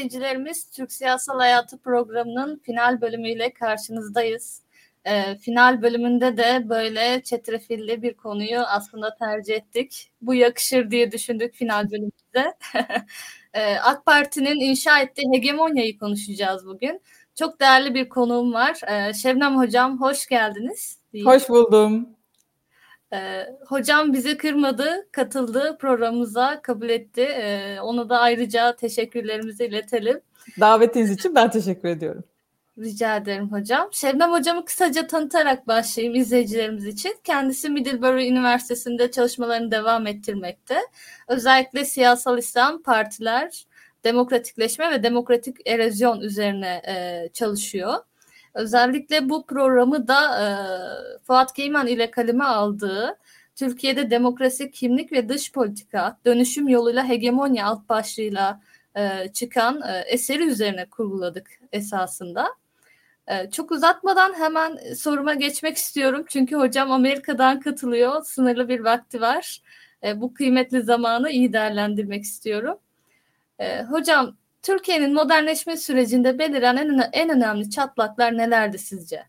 İzleyicilerimiz, Türk Siyasal Hayatı programının final bölümüyle karşınızdayız. E, final bölümünde de böyle çetrefilli bir konuyu aslında tercih ettik. Bu yakışır diye düşündük final bölümünde. e, AK Parti'nin inşa ettiği hegemonyayı konuşacağız bugün. Çok değerli bir konuğum var. E, Şebnem Hocam hoş geldiniz. Hoş buldum. Ee, hocam bizi kırmadı, katıldı programımıza, kabul etti. Ee, ona da ayrıca teşekkürlerimizi iletelim. Davetiniz için ben teşekkür ediyorum. Rica ederim hocam. Şebnem hocamı kısaca tanıtarak başlayayım izleyicilerimiz için. Kendisi Middlebury Üniversitesi'nde çalışmalarını devam ettirmekte. Özellikle siyasal İslam partiler, demokratikleşme ve demokratik erozyon üzerine e, çalışıyor. Özellikle bu programı da e, Fuat Geyman ile kaleme aldığı Türkiye'de demokrasi, kimlik ve dış politika, dönüşüm yoluyla hegemonya alt başlığıyla e, çıkan e, eseri üzerine kurguladık esasında. E, çok uzatmadan hemen soruma geçmek istiyorum. Çünkü hocam Amerika'dan katılıyor. Sınırlı bir vakti var. E, bu kıymetli zamanı iyi değerlendirmek istiyorum. E, hocam Türkiye'nin modernleşme sürecinde beliren en, en önemli çatlaklar nelerdi sizce?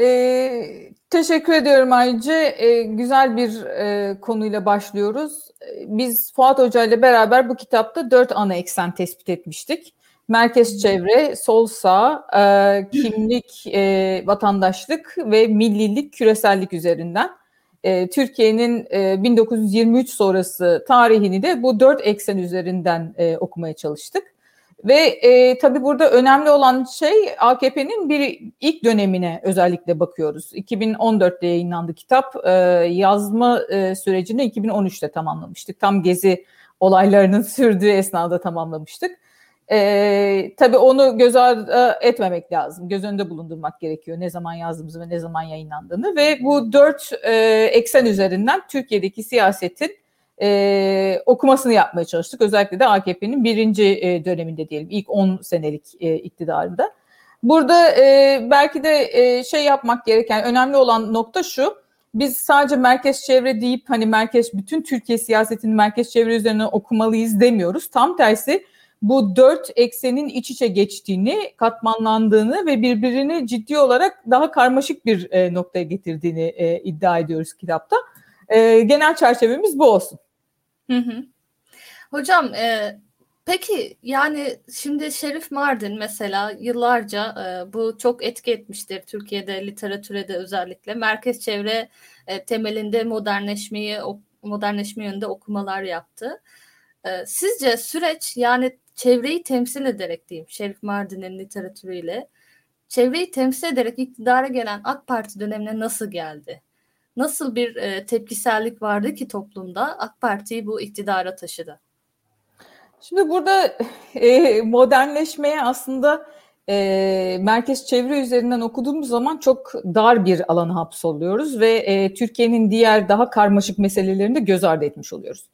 Ee, teşekkür ediyorum ayrıca. Ee, güzel bir e, konuyla başlıyoruz. Biz Fuat Hoca ile beraber bu kitapta dört ana eksen tespit etmiştik. Merkez çevre, sol sağ, e, kimlik, e, vatandaşlık ve millilik, küresellik üzerinden e, Türkiye'nin e, 1923 sonrası tarihini de bu dört eksen üzerinden e, okumaya çalıştık. Ve e, tabii burada önemli olan şey AKP'nin bir ilk dönemine özellikle bakıyoruz. 2014'te yayınlandı kitap. E, yazma e, sürecini 2013'te tamamlamıştık. Tam gezi olaylarının sürdüğü esnada tamamlamıştık. E, tabii onu göz ardı etmemek lazım. Göz önünde bulundurmak gerekiyor ne zaman yazdığımızı ve ne zaman yayınlandığını. Ve bu dört e, eksen üzerinden Türkiye'deki siyasetin e, okumasını yapmaya çalıştık. Özellikle de AKP'nin birinci e, döneminde diyelim ilk 10 senelik e, iktidarında. Burada e, belki de e, şey yapmak gereken önemli olan nokta şu. Biz sadece merkez çevre deyip hani merkez bütün Türkiye siyasetinin merkez çevre üzerine okumalıyız demiyoruz. Tam tersi bu dört eksenin iç içe geçtiğini, katmanlandığını ve birbirini ciddi olarak daha karmaşık bir e, noktaya getirdiğini e, iddia ediyoruz kitapta. E, genel çerçevemiz bu olsun. Hı hı. Hocam e, peki yani şimdi Şerif Mardin mesela yıllarca e, bu çok etki etmiştir Türkiye'de literatüre de özellikle merkez çevre e, temelinde modernleşmeyi modernleşme yönünde okumalar yaptı. E, sizce süreç yani çevreyi temsil ederek diyeyim Şerif Mardin'in literatürüyle çevreyi temsil ederek iktidara gelen AK Parti dönemine nasıl geldi? Nasıl bir e, tepkisellik vardı ki toplumda AK Parti'yi bu iktidara taşıdı? Şimdi burada e, modernleşmeye aslında e, merkez çevre üzerinden okuduğumuz zaman çok dar bir alana hapsoluyoruz ve e, Türkiye'nin diğer daha karmaşık meselelerini de göz ardı etmiş oluyoruz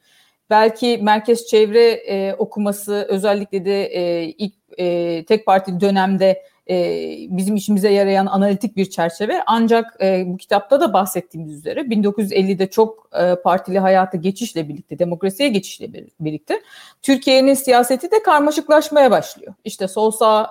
belki merkez çevre e, okuması özellikle de e, ilk e, tek parti dönemde e, bizim işimize yarayan analitik bir çerçeve. Ancak e, bu kitapta da bahsettiğimiz üzere 1950'de çok e, partili hayata geçişle birlikte, demokrasiye geçişle birlikte Türkiye'nin siyaseti de karmaşıklaşmaya başlıyor. İşte sol sağ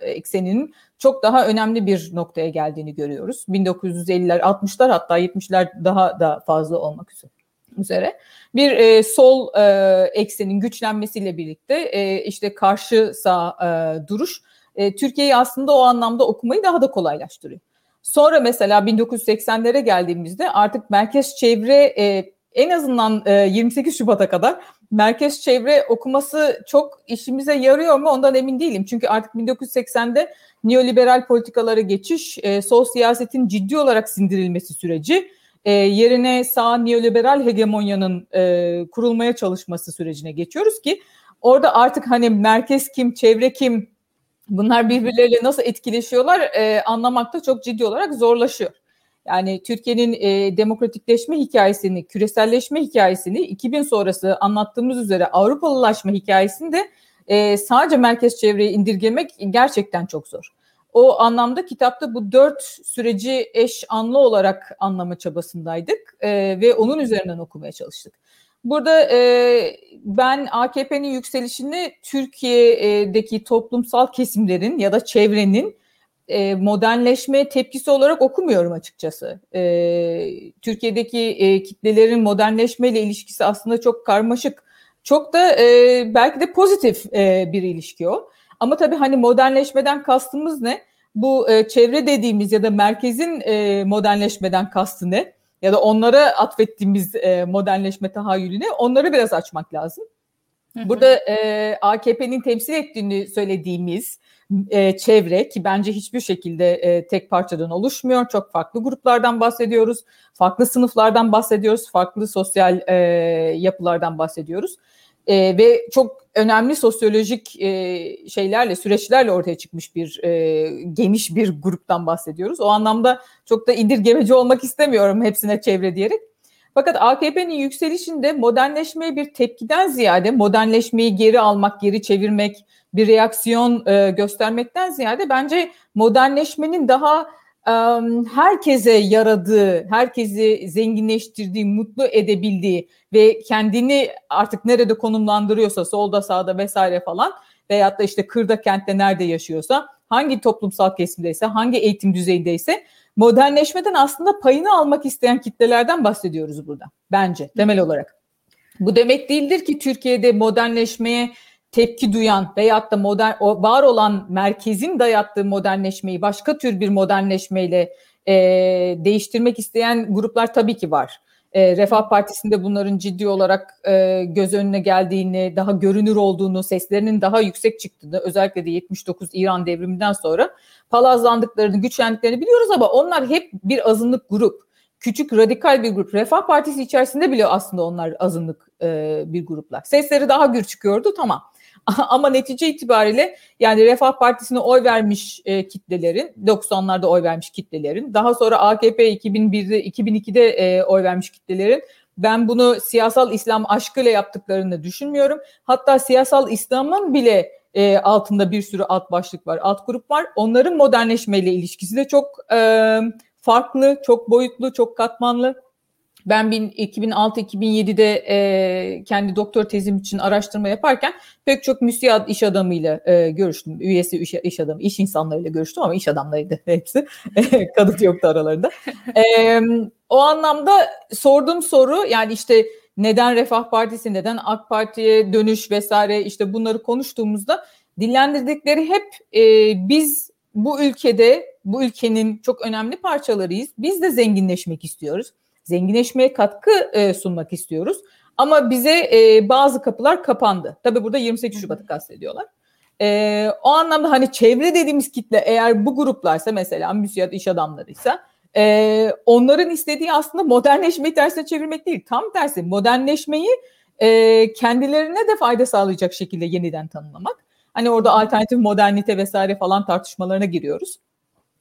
e, ekseninin çok daha önemli bir noktaya geldiğini görüyoruz. 1950'ler, 60'lar hatta 70'ler daha da fazla olmak üzere üzere bir e, sol e, eksenin güçlenmesiyle birlikte e, işte karşı sağ e, duruş e, Türkiye'yi aslında o anlamda okumayı daha da kolaylaştırıyor. Sonra mesela 1980'lere geldiğimizde artık merkez çevre e, en azından e, 28 Şubat'a kadar merkez çevre okuması çok işimize yarıyor mu ondan emin değilim. Çünkü artık 1980'de neoliberal politikalara geçiş, e, sol siyasetin ciddi olarak sindirilmesi süreci e, yerine sağ neoliberal hegemonyanın e, kurulmaya çalışması sürecine geçiyoruz ki orada artık hani merkez kim, çevre kim bunlar birbirleriyle nasıl etkileşiyorlar e, anlamakta çok ciddi olarak zorlaşıyor. Yani Türkiye'nin e, demokratikleşme hikayesini, küreselleşme hikayesini 2000 sonrası anlattığımız üzere Avrupalılaşma hikayesini de e, sadece merkez çevreye indirgemek gerçekten çok zor. O anlamda kitapta bu dört süreci eş anlı olarak anlama çabasındaydık e, ve onun üzerinden okumaya çalıştık. Burada e, ben AKP'nin yükselişini Türkiye'deki toplumsal kesimlerin ya da çevrenin e, modernleşme tepkisi olarak okumuyorum açıkçası. E, Türkiye'deki e, kitlelerin modernleşmeyle ilişkisi aslında çok karmaşık. Çok da e, belki de pozitif e, bir ilişki o. Ama tabii hani modernleşmeden kastımız ne? Bu e, çevre dediğimiz ya da merkezin e, modernleşmeden kastı ne? Ya da onlara atfettiğimiz e, modernleşme tahayyülüne onları biraz açmak lazım. Burada e, AKP'nin temsil ettiğini söylediğimiz e, çevre ki bence hiçbir şekilde e, tek parçadan oluşmuyor. Çok farklı gruplardan bahsediyoruz, farklı sınıflardan bahsediyoruz, farklı sosyal e, yapılardan bahsediyoruz. E, ve çok önemli sosyolojik e, şeylerle, süreçlerle ortaya çıkmış bir e, geniş bir gruptan bahsediyoruz. O anlamda çok da indirgemeci olmak istemiyorum hepsine çevre diyerek. Fakat AKP'nin yükselişinde modernleşmeye bir tepkiden ziyade modernleşmeyi geri almak, geri çevirmek, bir reaksiyon e, göstermekten ziyade bence modernleşmenin daha herkese yaradığı, herkesi zenginleştirdiği, mutlu edebildiği ve kendini artık nerede konumlandırıyorsa solda sağda vesaire falan veyahut da işte kırda kentte nerede yaşıyorsa hangi toplumsal kesimdeyse hangi eğitim düzeyindeyse modernleşmeden aslında payını almak isteyen kitlelerden bahsediyoruz burada bence temel olarak. Bu demek değildir ki Türkiye'de modernleşmeye tepki duyan veyahut da modern o var olan merkezin dayattığı modernleşmeyi başka tür bir modernleşmeyle e, değiştirmek isteyen gruplar tabii ki var. E, Refah Partisi'nde bunların ciddi olarak e, göz önüne geldiğini, daha görünür olduğunu, seslerinin daha yüksek çıktığını, özellikle de 79 İran devriminden sonra palazlandıklarını, güçlendiklerini biliyoruz ama onlar hep bir azınlık grup. Küçük radikal bir grup. Refah Partisi içerisinde bile aslında onlar azınlık e, bir gruplar. Sesleri daha gür çıkıyordu tamam. Ama netice itibariyle yani Refah Partisi'ne oy vermiş e, kitlelerin, 90'larda oy vermiş kitlelerin, daha sonra AKP 2001'de 2002'de e, oy vermiş kitlelerin ben bunu siyasal İslam aşkıyla yaptıklarını düşünmüyorum. Hatta siyasal İslam'ın bile e, altında bir sürü alt başlık var, alt grup var. Onların modernleşmeyle ilişkisi de çok e, farklı, çok boyutlu, çok katmanlı. Ben 2006-2007'de e, kendi doktor tezim için araştırma yaparken pek çok müsiyat iş adamıyla e, görüştüm. Üyesi iş, iş adamı, iş insanlarıyla görüştüm ama iş adamlarıydı hepsi. Kadın yoktu aralarında. E, o anlamda sorduğum soru yani işte neden Refah Partisi, neden AK Parti'ye dönüş vesaire işte bunları konuştuğumuzda dillendirdikleri hep e, biz bu ülkede, bu ülkenin çok önemli parçalarıyız. Biz de zenginleşmek istiyoruz zenginleşmeye katkı e, sunmak istiyoruz. Ama bize e, bazı kapılar kapandı. Tabii burada 28 Şubat'ı kastediyorlar. E, o anlamda hani çevre dediğimiz kitle eğer bu gruplarsa mesela müsiyat iş adamlarıysa e, onların istediği aslında modernleşmeyi tersine çevirmek değil. Tam tersi modernleşmeyi e, kendilerine de fayda sağlayacak şekilde yeniden tanımlamak. Hani orada alternatif modernite vesaire falan tartışmalarına giriyoruz.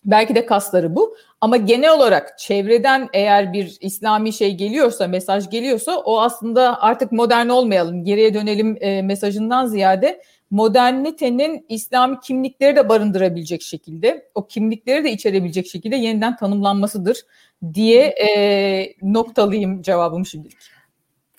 Belki de kasları bu. Ama genel olarak çevreden eğer bir İslami şey geliyorsa, mesaj geliyorsa o aslında artık modern olmayalım, geriye dönelim e, mesajından ziyade modernitenin İslami kimlikleri de barındırabilecek şekilde, o kimlikleri de içerebilecek şekilde yeniden tanımlanmasıdır diye e, noktalıyım cevabım şimdilik.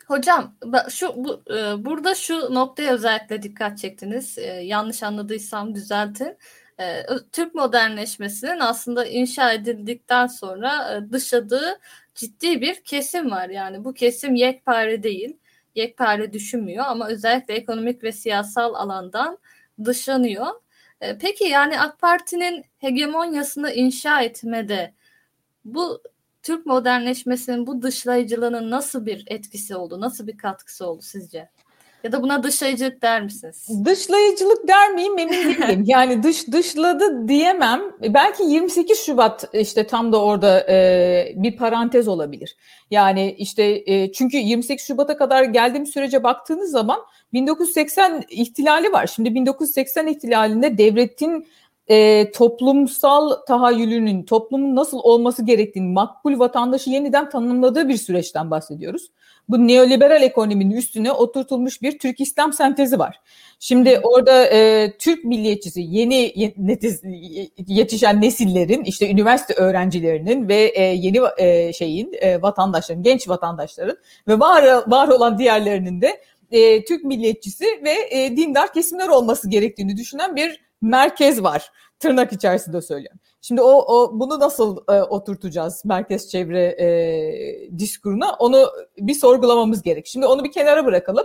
Hocam şu bu, e, burada şu noktaya özellikle dikkat çektiniz. E, yanlış anladıysam düzeltin. Ee, Türk modernleşmesinin aslında inşa edildikten sonra e, dışladığı ciddi bir kesim var. Yani bu kesim yekpare değil, yekpare düşünmüyor ama özellikle ekonomik ve siyasal alandan dışlanıyor. Ee, peki yani AK Parti'nin hegemonyasını inşa etmede bu Türk modernleşmesinin bu dışlayıcılığının nasıl bir etkisi oldu, nasıl bir katkısı oldu sizce? Ya da buna dışlayıcılık der misiniz? Dışlayıcılık der miyim emin değilim. yani dış dışladı diyemem. Belki 28 Şubat işte tam da orada e, bir parantez olabilir. Yani işte e, çünkü 28 Şubat'a kadar geldiğim sürece baktığınız zaman 1980 ihtilali var. Şimdi 1980 ihtilalinde devletin e, toplumsal tahayyülünün, toplumun nasıl olması gerektiğini makbul vatandaşı yeniden tanımladığı bir süreçten bahsediyoruz. Bu neoliberal ekonominin üstüne oturtulmuş bir Türk İslam sentezi var. Şimdi orada e, Türk milliyetçisi yeni yetişen nesillerin işte üniversite öğrencilerinin ve e, yeni e, şeyin e, vatandaşların, genç vatandaşların ve var var olan diğerlerinin de e, Türk milliyetçisi ve e, dindar kesimler olması gerektiğini düşünen bir merkez var. Tırnak içerisinde söylüyorum. Şimdi o, o bunu nasıl e, oturtacağız merkez çevre e, diskuruna onu bir sorgulamamız gerek. Şimdi onu bir kenara bırakalım.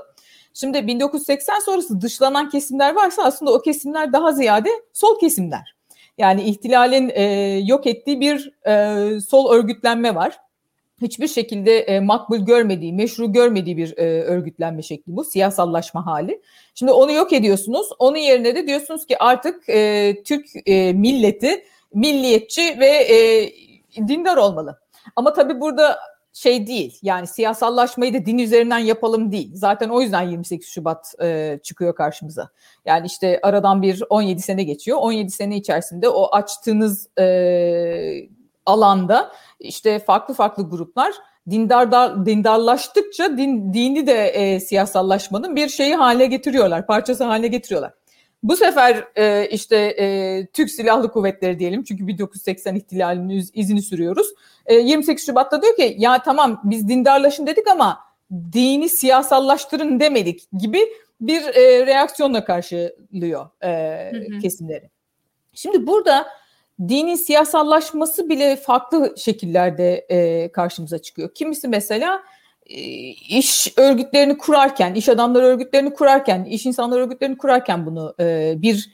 Şimdi 1980 sonrası dışlanan kesimler varsa aslında o kesimler daha ziyade sol kesimler. Yani ihtilalin e, yok ettiği bir e, sol örgütlenme var hiçbir şekilde e, makbul görmediği, meşru görmediği bir e, örgütlenme şekli bu. Siyasallaşma hali. Şimdi onu yok ediyorsunuz. Onun yerine de diyorsunuz ki artık e, Türk e, milleti milliyetçi ve e, dindar olmalı. Ama tabii burada şey değil yani siyasallaşmayı da din üzerinden yapalım değil. Zaten o yüzden 28 Şubat e, çıkıyor karşımıza. Yani işte aradan bir 17 sene geçiyor. 17 sene içerisinde o açtığınız e, alanda işte farklı farklı gruplar dindar dindarlaştıkça din, dini de e, siyasallaşmanın bir şeyi haline getiriyorlar, parçası haline getiriyorlar. Bu sefer e, işte e, Türk Silahlı Kuvvetleri diyelim çünkü 1980 ihtilalinin izini sürüyoruz. E, 28 Şubat'ta diyor ki ya tamam biz dindarlaşın dedik ama dini siyasallaştırın demedik gibi bir e, reaksiyonla karşılıyor e, hı hı. kesimleri. Şimdi burada dinin siyasallaşması bile farklı şekillerde e, karşımıza çıkıyor. Kimisi mesela iş örgütlerini kurarken, iş adamları örgütlerini kurarken, iş insanları örgütlerini kurarken bunu e, bir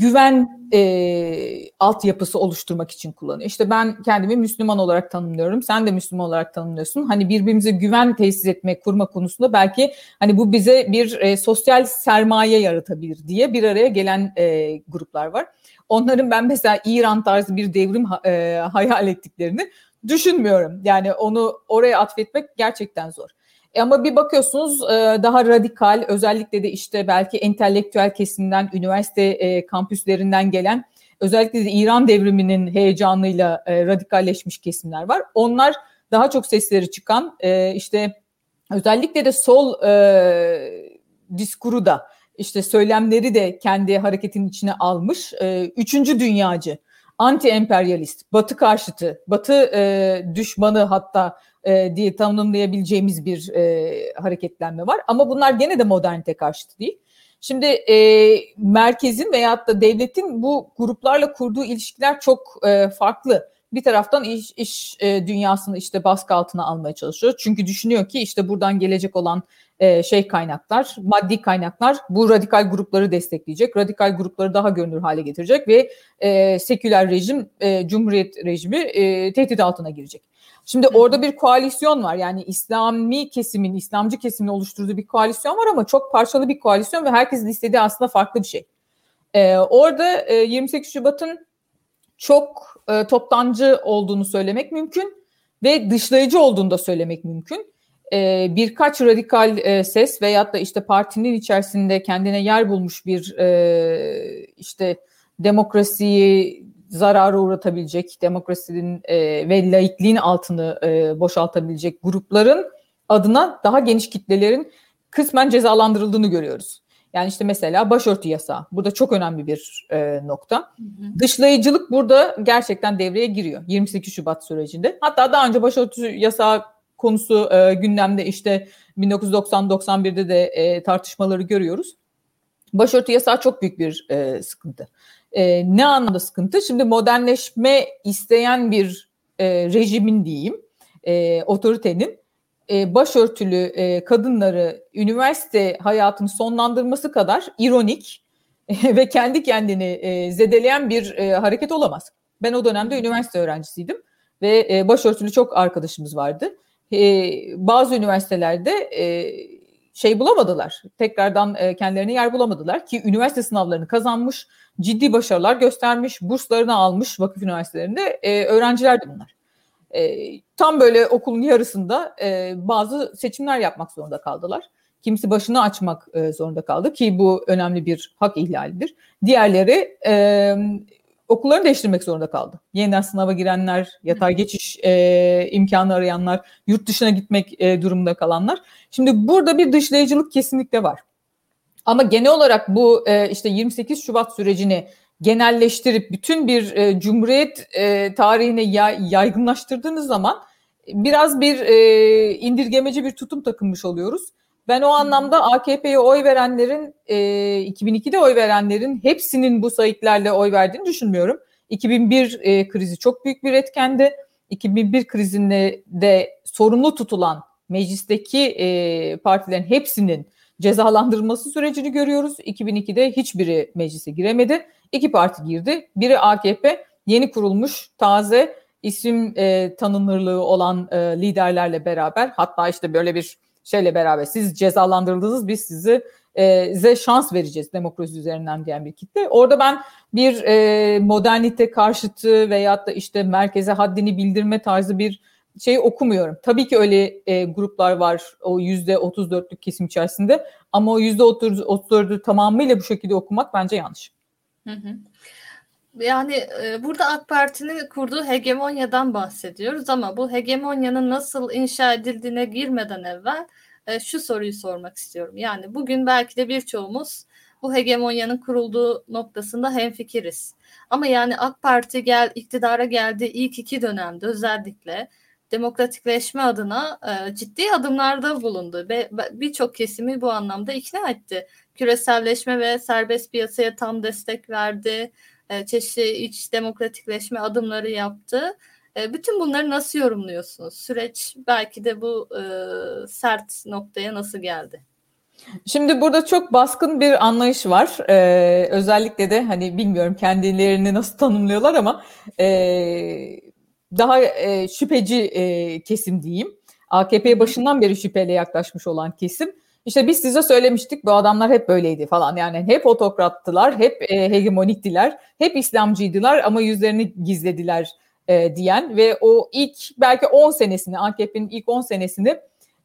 güven e, altyapısı oluşturmak için kullanıyor. İşte ben kendimi Müslüman olarak tanımlıyorum, sen de Müslüman olarak tanımlıyorsun. Hani birbirimize güven tesis etme, kurma konusunda belki hani bu bize bir e, sosyal sermaye yaratabilir diye bir araya gelen e, gruplar var. Onların ben mesela İran tarzı bir devrim e, hayal ettiklerini düşünmüyorum. Yani onu oraya atfetmek gerçekten zor. E ama bir bakıyorsunuz e, daha radikal özellikle de işte belki entelektüel kesimden, üniversite e, kampüslerinden gelen özellikle de İran devriminin heyecanıyla e, radikalleşmiş kesimler var. Onlar daha çok sesleri çıkan işte özellikle de sol diskuru da işte söylemleri de kendi hareketin içine almış. Üçüncü dünyacı, anti-emperyalist, batı karşıtı, batı e, düşmanı hatta e, diye tanımlayabileceğimiz bir e, hareketlenme var. Ama bunlar gene de modernite karşıtı değil. Şimdi e, merkezin veyahut da devletin bu gruplarla kurduğu ilişkiler çok e, farklı. Bir taraftan iş, iş e, dünyasını işte baskı altına almaya çalışıyor. Çünkü düşünüyor ki işte buradan gelecek olan e, şey kaynaklar, maddi kaynaklar bu radikal grupları destekleyecek, radikal grupları daha görünür hale getirecek ve e, seküler rejim, e, cumhuriyet rejimi e, tehdit altına girecek. Şimdi orada bir koalisyon var yani İslami kesimin, İslamcı kesimin oluşturduğu bir koalisyon var ama çok parçalı bir koalisyon ve herkesin istediği aslında farklı bir şey. Ee, orada e, 28 Şubat'ın çok e, toptancı olduğunu söylemek mümkün ve dışlayıcı olduğunu da söylemek mümkün. E, birkaç radikal e, ses veyahut da işte partinin içerisinde kendine yer bulmuş bir e, işte demokrasiyi zarara uğratabilecek, demokrasinin e, ve laikliğin altını e, boşaltabilecek grupların adına daha geniş kitlelerin kısmen cezalandırıldığını görüyoruz. Yani işte mesela başörtü yasağı. Burada çok önemli bir e, nokta. Hı hı. Dışlayıcılık burada gerçekten devreye giriyor 28 Şubat sürecinde. Hatta daha önce başörtü yasağı konusu e, gündemde işte 1990-91'de de e, tartışmaları görüyoruz. Başörtü yasağı çok büyük bir e, sıkıntı. E, ne anlamda sıkıntı? Şimdi modernleşme isteyen bir e, rejimin diyeyim, e, otoritenin e, başörtülü e, kadınları üniversite hayatını sonlandırması kadar ironik e, ve kendi kendini e, zedeleyen bir e, hareket olamaz. Ben o dönemde üniversite öğrencisiydim ve e, başörtülü çok arkadaşımız vardı. E, bazı üniversitelerde e, şey bulamadılar. Tekrardan e, kendilerine yer bulamadılar ki üniversite sınavlarını kazanmış, ciddi başarılar göstermiş, burslarını almış vakıf üniversitelerinde e, öğrencilerdi bunlar. E, tam böyle okulun yarısında e, bazı seçimler yapmak zorunda kaldılar. Kimisi başını açmak e, zorunda kaldı ki bu önemli bir hak ihlalidir. Diğerleri e, okullarını değiştirmek zorunda kaldı. Yeniden sınava girenler, yatay geçiş e, imkanı arayanlar, yurt dışına gitmek e, durumunda kalanlar. Şimdi burada bir dışlayıcılık kesinlikle var. Ama genel olarak bu e, işte 28 Şubat sürecini genelleştirip bütün bir e, cumhuriyet e, tarihine yay, yaygınlaştırdığınız zaman biraz bir e, indirgemeci bir tutum takınmış oluyoruz. Ben o anlamda AKP'ye oy verenlerin, e, 2002'de oy verenlerin hepsinin bu sayıklarla oy verdiğini düşünmüyorum. 2001 e, krizi çok büyük bir etkendi. 2001 krizinde de sorumlu tutulan meclisteki e, partilerin hepsinin cezalandırılması sürecini görüyoruz. 2002'de hiçbiri meclise giremedi. İki parti girdi. Biri AKP, yeni kurulmuş, taze, isim e, tanınırlığı olan e, liderlerle beraber hatta işte böyle bir şeyle beraber siz cezalandırıldınız biz sizi e, size şans vereceğiz demokrasi üzerinden diyen bir kitle. Orada ben bir e, modernite karşıtı veyahut da işte merkeze haddini bildirme tarzı bir şey okumuyorum. Tabii ki öyle e, gruplar var o yüzde 34'lük kesim içerisinde ama o yüzde 34'ü tamamıyla bu şekilde okumak bence yanlış. Hı hı. Yani e, burada AK Parti'nin kurduğu hegemonyadan bahsediyoruz ama bu hegemonyanın nasıl inşa edildiğine girmeden evvel e, şu soruyu sormak istiyorum. Yani bugün belki de birçoğumuz bu hegemonyanın kurulduğu noktasında hemfikiriz. Ama yani AK Parti gel iktidara geldiği ilk iki dönemde özellikle demokratikleşme adına e, ciddi adımlarda bulundu ve birçok kesimi bu anlamda ikna etti. Küreselleşme ve serbest piyasaya tam destek verdi e, çeşitli iç demokratikleşme adımları yaptı. E, bütün bunları nasıl yorumluyorsunuz? Süreç belki de bu e, sert noktaya nasıl geldi? Şimdi burada çok baskın bir anlayış var. Ee, özellikle de hani bilmiyorum kendilerini nasıl tanımlıyorlar ama e, daha e, şüpheci e, kesim diyeyim. AKP başından beri şüpheyle yaklaşmış olan kesim işte biz size söylemiştik bu adamlar hep böyleydi falan. Yani hep otokrattılar, hep e, hegemoniktiler, hep İslamcıydılar ama yüzlerini gizlediler e, diyen ve o ilk belki 10 senesini AKP'nin ilk 10 senesini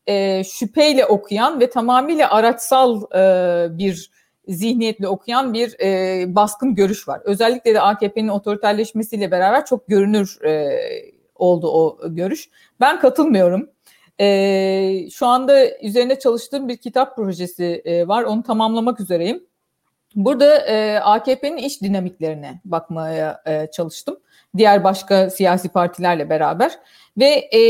e, şüpheyle okuyan ve tamamıyla araçsal e, bir zihniyetle okuyan bir e, baskın görüş var. Özellikle de AKP'nin otoriterleşmesiyle beraber çok görünür e, oldu o görüş. Ben katılmıyorum. E, şu anda üzerine çalıştığım bir kitap projesi e, var. Onu tamamlamak üzereyim. Burada e, AKP'nin iş dinamiklerine bakmaya e, çalıştım. Diğer başka siyasi partilerle beraber. Ve e,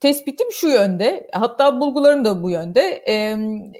tespitim şu yönde, hatta bulgularım da bu yönde. E,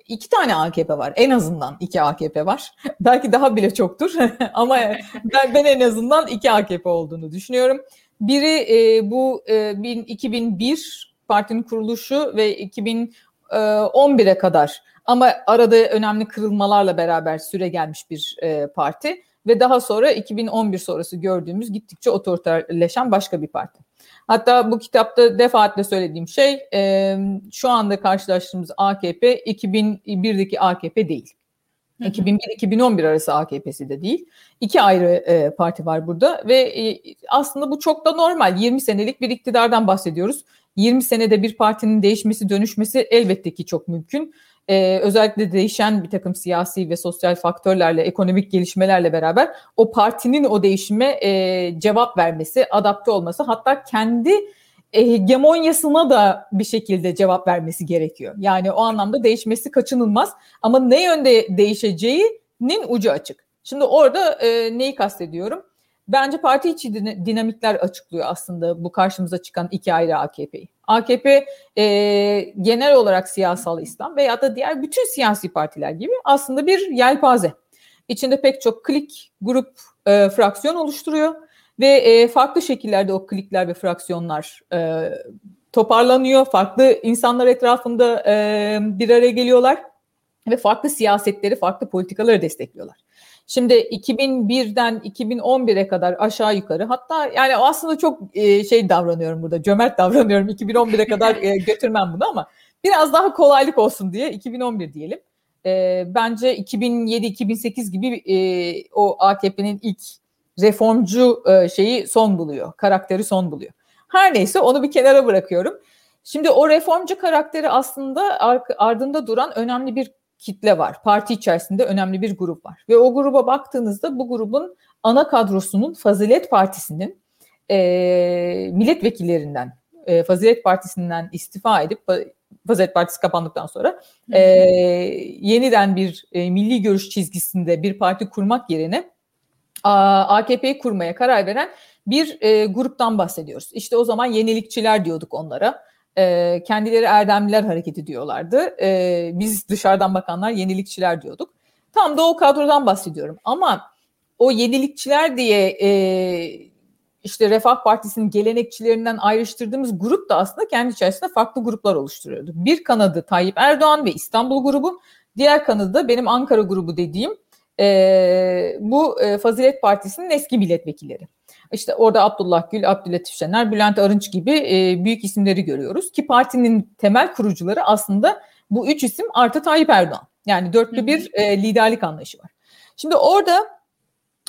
iki tane AKP var, en azından iki AKP var. Belki daha bile çoktur ama ben, ben en azından iki AKP olduğunu düşünüyorum. Biri e, bu e, 2001 partinin kuruluşu ve 2011'e kadar ama arada önemli kırılmalarla beraber süre gelmiş bir e, parti ve daha sonra 2011 sonrası gördüğümüz gittikçe otoriterleşen başka bir parti. Hatta bu kitapta defaatle söylediğim şey e, şu anda karşılaştığımız AKP 2001'deki AKP değil. 2001-2011 arası AKP'si de değil. İki ayrı e, parti var burada ve e, aslında bu çok da normal. 20 senelik bir iktidardan bahsediyoruz. 20 senede bir partinin değişmesi, dönüşmesi elbette ki çok mümkün. Ee, özellikle değişen bir takım siyasi ve sosyal faktörlerle, ekonomik gelişmelerle beraber o partinin o değişime e, cevap vermesi, adapte olması, hatta kendi hegemonyasına da bir şekilde cevap vermesi gerekiyor. Yani o anlamda değişmesi kaçınılmaz ama ne yönde değişeceğinin ucu açık. Şimdi orada e, neyi kastediyorum? Bence parti içi dinamikler açıklıyor aslında bu karşımıza çıkan iki ayrı AKP'yi. AKP e, genel olarak siyasal İslam veya da diğer bütün siyasi partiler gibi aslında bir yelpaze. İçinde pek çok klik, grup, e, fraksiyon oluşturuyor ve e, farklı şekillerde o klikler ve fraksiyonlar e, toparlanıyor. Farklı insanlar etrafında e, bir araya geliyorlar ve farklı siyasetleri, farklı politikaları destekliyorlar. Şimdi 2001'den 2011'e kadar aşağı yukarı hatta yani aslında çok e, şey davranıyorum burada cömert davranıyorum 2011'e kadar e, götürmem bunu ama biraz daha kolaylık olsun diye 2011 diyelim. E, bence 2007-2008 gibi o AKP'nin ilk reformcu şeyi son buluyor, karakteri son buluyor. Her neyse onu bir kenara bırakıyorum. Şimdi o reformcu karakteri aslında ardında duran önemli bir kitle var. Parti içerisinde önemli bir grup var. Ve o gruba baktığınızda bu grubun ana kadrosunun Fazilet Partisi'nin e, milletvekillerinden, e, Fazilet Partisi'nden istifa edip Fazilet Partisi kapandıktan sonra e, yeniden bir e, milli görüş çizgisinde bir parti kurmak yerine AKP'yi kurmaya karar veren bir e, gruptan bahsediyoruz. İşte o zaman yenilikçiler diyorduk onlara. E, kendileri Erdemliler hareketi diyorlardı. E, biz dışarıdan bakanlar yenilikçiler diyorduk. Tam da o kadrodan bahsediyorum. Ama o yenilikçiler diye e, işte Refah Partisi'nin gelenekçilerinden ayrıştırdığımız grup da aslında kendi içerisinde farklı gruplar oluşturuyordu. Bir kanadı Tayyip Erdoğan ve İstanbul grubu, diğer kanadı da benim Ankara grubu dediğim e, bu e, Fazilet Partisi'nin eski milletvekilleri. İşte orada Abdullah Gül, Abdülatif Şener, Bülent Arınç gibi e, büyük isimleri görüyoruz. Ki partinin temel kurucuları aslında bu üç isim artı Tayyip Erdoğan. Yani dörtlü bir e, liderlik anlayışı var. Şimdi orada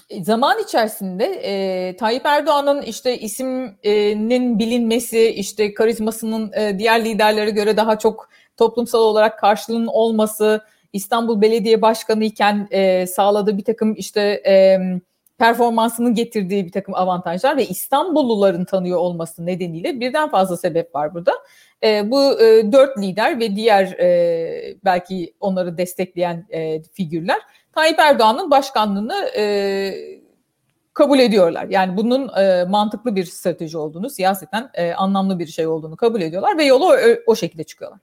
e, zaman içerisinde e, Tayyip Erdoğan'ın işte isiminin bilinmesi, işte karizmasının e, diğer liderlere göre daha çok toplumsal olarak karşılığının olması, İstanbul Belediye Başkanı iken e, sağladığı bir takım işte e, performansının getirdiği bir takım avantajlar ve İstanbulluların tanıyor olması nedeniyle birden fazla sebep var burada. E, bu e, dört lider ve diğer e, belki onları destekleyen e, figürler Tayyip Erdoğan'ın başkanlığını e, kabul ediyorlar. Yani bunun e, mantıklı bir strateji olduğunu, siyaseten e, anlamlı bir şey olduğunu kabul ediyorlar ve yola o, o şekilde çıkıyorlar.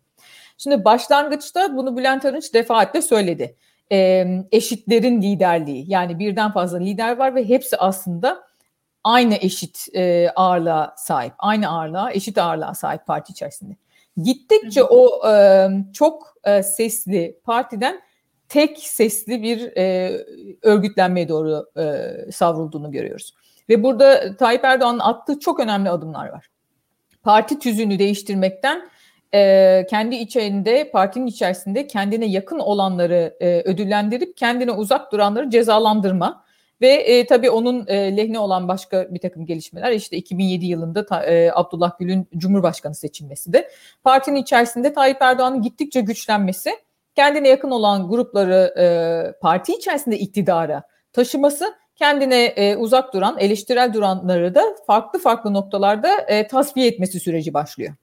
Şimdi başlangıçta bunu Bülent Arınç defaatle söyledi. E, eşitlerin liderliği yani birden fazla lider var ve hepsi aslında aynı eşit e, ağırlığa sahip. Aynı ağırlığa, eşit ağırlığa sahip parti içerisinde. Gittikçe o e, çok e, sesli partiden tek sesli bir e, örgütlenmeye doğru e, savrulduğunu görüyoruz. Ve burada Tayyip Erdoğan'ın attığı çok önemli adımlar var. Parti tüzüğünü değiştirmekten e, kendi içerisinde partinin içerisinde kendine yakın olanları e, ödüllendirip kendine uzak duranları cezalandırma ve e, tabii onun e, lehine olan başka bir takım gelişmeler işte 2007 yılında ta, e, Abdullah Gül'ün Cumhurbaşkanı seçilmesi de partinin içerisinde Tayyip Erdoğan'ın gittikçe güçlenmesi kendine yakın olan grupları e, parti içerisinde iktidara taşıması kendine e, uzak duran eleştirel duranları da farklı farklı noktalarda e, tasfiye etmesi süreci başlıyor.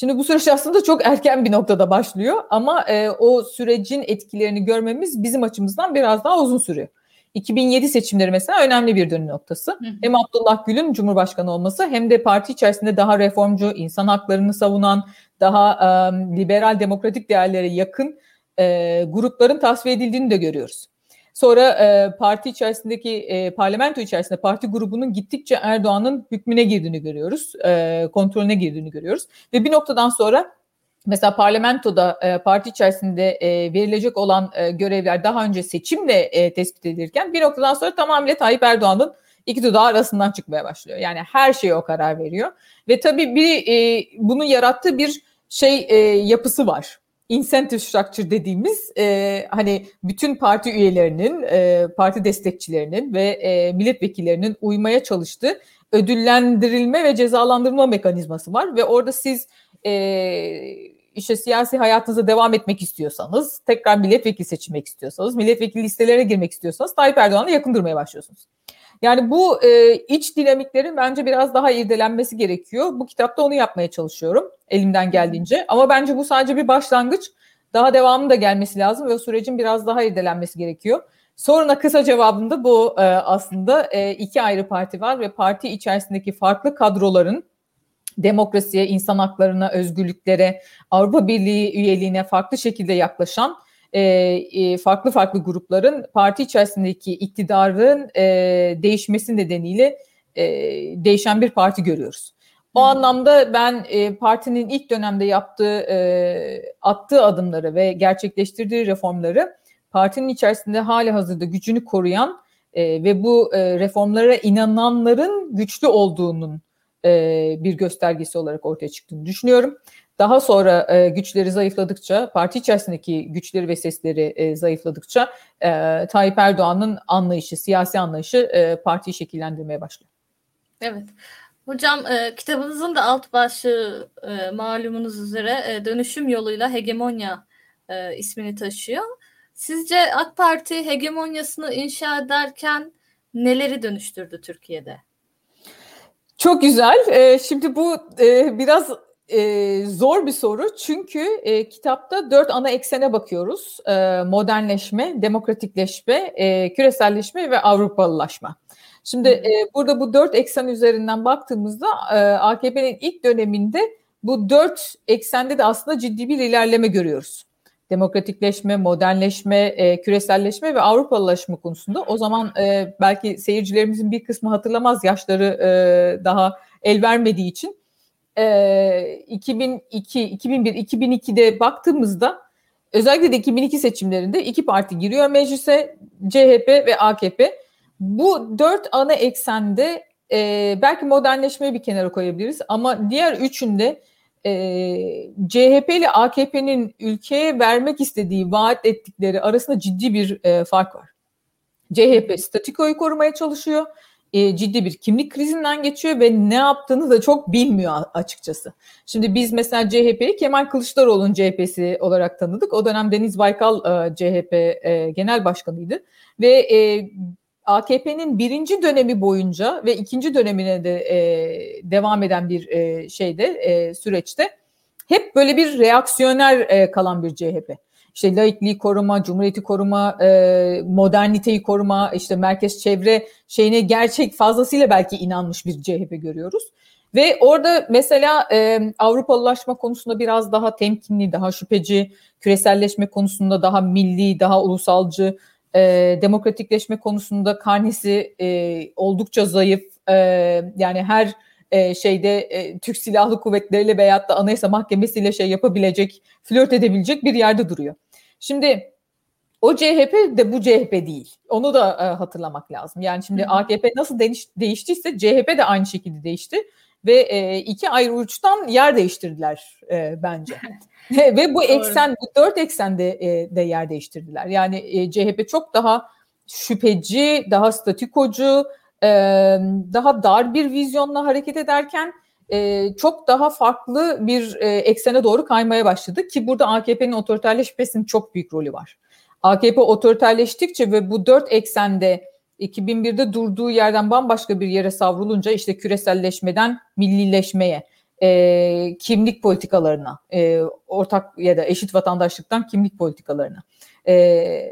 Şimdi bu süreç aslında çok erken bir noktada başlıyor ama e, o sürecin etkilerini görmemiz bizim açımızdan biraz daha uzun sürüyor. 2007 seçimleri mesela önemli bir dönüm noktası. Hı hı. Hem Abdullah Gül'ün Cumhurbaşkanı olması hem de parti içerisinde daha reformcu, insan haklarını savunan, daha e, liberal demokratik değerlere yakın e, grupların tasfiye edildiğini de görüyoruz. Sonra e, parti içerisindeki e, parlamento içerisinde parti grubunun gittikçe Erdoğan'ın hükmüne girdiğini görüyoruz, e, kontrolüne girdiğini görüyoruz. Ve bir noktadan sonra mesela parlamentoda e, parti içerisinde e, verilecek olan e, görevler daha önce seçimle e, tespit edilirken bir noktadan sonra tamamıyla Tayyip Erdoğan'ın iki dudağı arasından çıkmaya başlıyor. Yani her şeye o karar veriyor. Ve tabii bir e, bunun yarattığı bir şey e, yapısı var incentive structure dediğimiz e, hani bütün parti üyelerinin, e, parti destekçilerinin ve e, milletvekillerinin uymaya çalıştığı ödüllendirilme ve cezalandırma mekanizması var ve orada siz e, işte siyasi hayatınıza devam etmek istiyorsanız, tekrar milletvekili seçmek istiyorsanız, milletvekili listelerine girmek istiyorsanız Tayyip Erdoğan'la yakın durmaya başlıyorsunuz. Yani bu e, iç dinamiklerin bence biraz daha irdelenmesi gerekiyor. Bu kitapta onu yapmaya çalışıyorum elimden geldiğince. Ama bence bu sadece bir başlangıç. Daha devamı da gelmesi lazım ve o sürecin biraz daha irdelenmesi gerekiyor. Soruna kısa cevabında bu e, aslında e, iki ayrı parti var ve parti içerisindeki farklı kadroların demokrasiye, insan haklarına, özgürlüklere, Avrupa Birliği üyeliğine farklı şekilde yaklaşan e, e, farklı farklı grupların parti içerisindeki iktidarın e, değişmesi nedeniyle e, değişen bir parti görüyoruz. O anlamda ben e, partinin ilk dönemde yaptığı, e, attığı adımları ve gerçekleştirdiği reformları partinin içerisinde hali hazırda gücünü koruyan e, ve bu e, reformlara inananların güçlü olduğunun e, bir göstergesi olarak ortaya çıktığını düşünüyorum. Daha sonra e, güçleri zayıfladıkça, parti içerisindeki güçleri ve sesleri e, zayıfladıkça e, Tayyip Erdoğan'ın anlayışı, siyasi anlayışı e, partiyi şekillendirmeye başlıyor. Evet. Hocam e, kitabınızın da alt başlığı e, malumunuz üzere e, dönüşüm yoluyla hegemonya e, ismini taşıyor. Sizce AK Parti hegemonyasını inşa ederken neleri dönüştürdü Türkiye'de? Çok güzel. E, şimdi bu e, biraz e, zor bir soru çünkü e, kitapta dört ana eksene bakıyoruz. E, modernleşme, demokratikleşme, e, küreselleşme ve Avrupalılaşma. Şimdi e, burada bu dört eksen üzerinden baktığımızda e, AKP'nin ilk döneminde bu dört eksende de aslında ciddi bir ilerleme görüyoruz. Demokratikleşme, modernleşme, e, küreselleşme ve Avrupalılaşma konusunda. O zaman e, belki seyircilerimizin bir kısmı hatırlamaz yaşları e, daha el vermediği için. E, 2002, 2001, 2002'de baktığımızda özellikle de 2002 seçimlerinde iki parti giriyor meclise CHP ve AKP bu dört ana eksende e, belki modernleşmeyi bir kenara koyabiliriz ama diğer üçünde e, CHP ile AKP'nin ülkeye vermek istediği, vaat ettikleri arasında ciddi bir e, fark var. CHP statikoyu korumaya çalışıyor. E, ciddi bir kimlik krizinden geçiyor ve ne yaptığını da çok bilmiyor açıkçası. Şimdi biz mesela CHP'yi Kemal Kılıçdaroğlu'nun CHP'si olarak tanıdık. O dönem Deniz Baykal e, CHP e, genel başkanıydı ve e, AKP'nin birinci dönemi boyunca ve ikinci dönemine de e, devam eden bir e, şeyde e, süreçte hep böyle bir reaksiyoner e, kalan bir CHP. İşte laikliği koruma, cumhuriyeti koruma, e, moderniteyi koruma, işte merkez çevre şeyine gerçek fazlasıyla belki inanmış bir CHP görüyoruz. Ve orada mesela e, Avrupalılaşma konusunda biraz daha temkinli, daha şüpheci, küreselleşme konusunda daha milli, daha ulusalcı, e, demokratikleşme konusunda karnesi e, oldukça zayıf. E, yani her e, şeyde e, Türk Silahlı Kuvvetleriyle veyahut da Anayasa Mahkemesi'yle şey yapabilecek, flört edebilecek bir yerde duruyor. Şimdi o CHP de bu CHP değil. Onu da e, hatırlamak lazım. Yani şimdi Hı. AKP nasıl değiş, değiştiyse CHP de aynı şekilde değişti ve e, iki ayrı uçtan yer değiştirdiler e, bence. ve bu eksen, bu dört eksende e, de yer değiştirdiler. Yani e, CHP çok daha şüpheci, daha statikocu, e, daha dar bir vizyonla hareket ederken e, çok daha farklı bir e, eksene doğru kaymaya başladı ki burada AKP'nin otoriterleşmesinin çok büyük rolü var. AKP otoriterleştikçe ve bu dört eksende 2001'de durduğu yerden bambaşka bir yere savrulunca işte küreselleşmeden millileşmeye, e, kimlik politikalarına, e, ortak ya da eşit vatandaşlıktan kimlik politikalarına, e,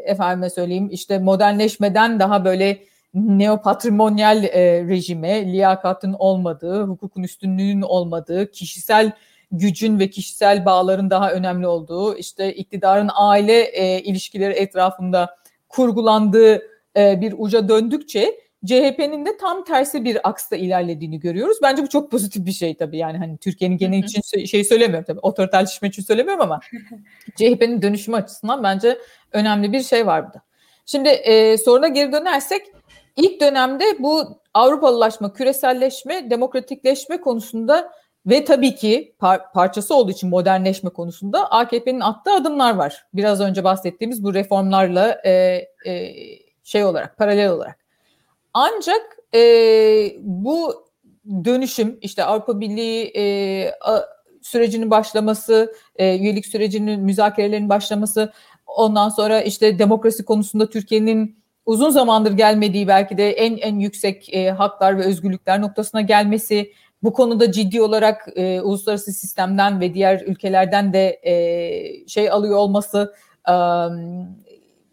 efendime söyleyeyim işte modernleşmeden daha böyle neopatrimonyal e, rejime, liyakatın olmadığı, hukukun üstünlüğünün olmadığı, kişisel gücün ve kişisel bağların daha önemli olduğu, işte iktidarın aile e, ilişkileri etrafında kurgulandığı e, bir uca döndükçe CHP'nin de tam tersi bir aksta ilerlediğini görüyoruz. Bence bu çok pozitif bir şey tabii. Yani hani Türkiye'nin genel için şey söylemiyorum tabii. Otoriterleşme için söylemiyorum ama CHP'nin dönüşümü açısından bence önemli bir şey var burada. Şimdi e, soruna geri dönersek ilk dönemde bu Avrupalılaşma, küreselleşme, demokratikleşme konusunda ve tabii ki par- parçası olduğu için modernleşme konusunda AKP'nin attığı adımlar var. Biraz önce bahsettiğimiz bu reformlarla e, e, şey olarak, paralel olarak. Ancak e, bu dönüşüm işte Avrupa Birliği e, a, sürecinin başlaması, e, üyelik sürecinin müzakerelerin başlaması, ondan sonra işte demokrasi konusunda Türkiye'nin uzun zamandır gelmediği belki de en en yüksek e, haklar ve özgürlükler noktasına gelmesi, bu konuda ciddi olarak e, uluslararası sistemden ve diğer ülkelerden de e, şey alıyor olması, e,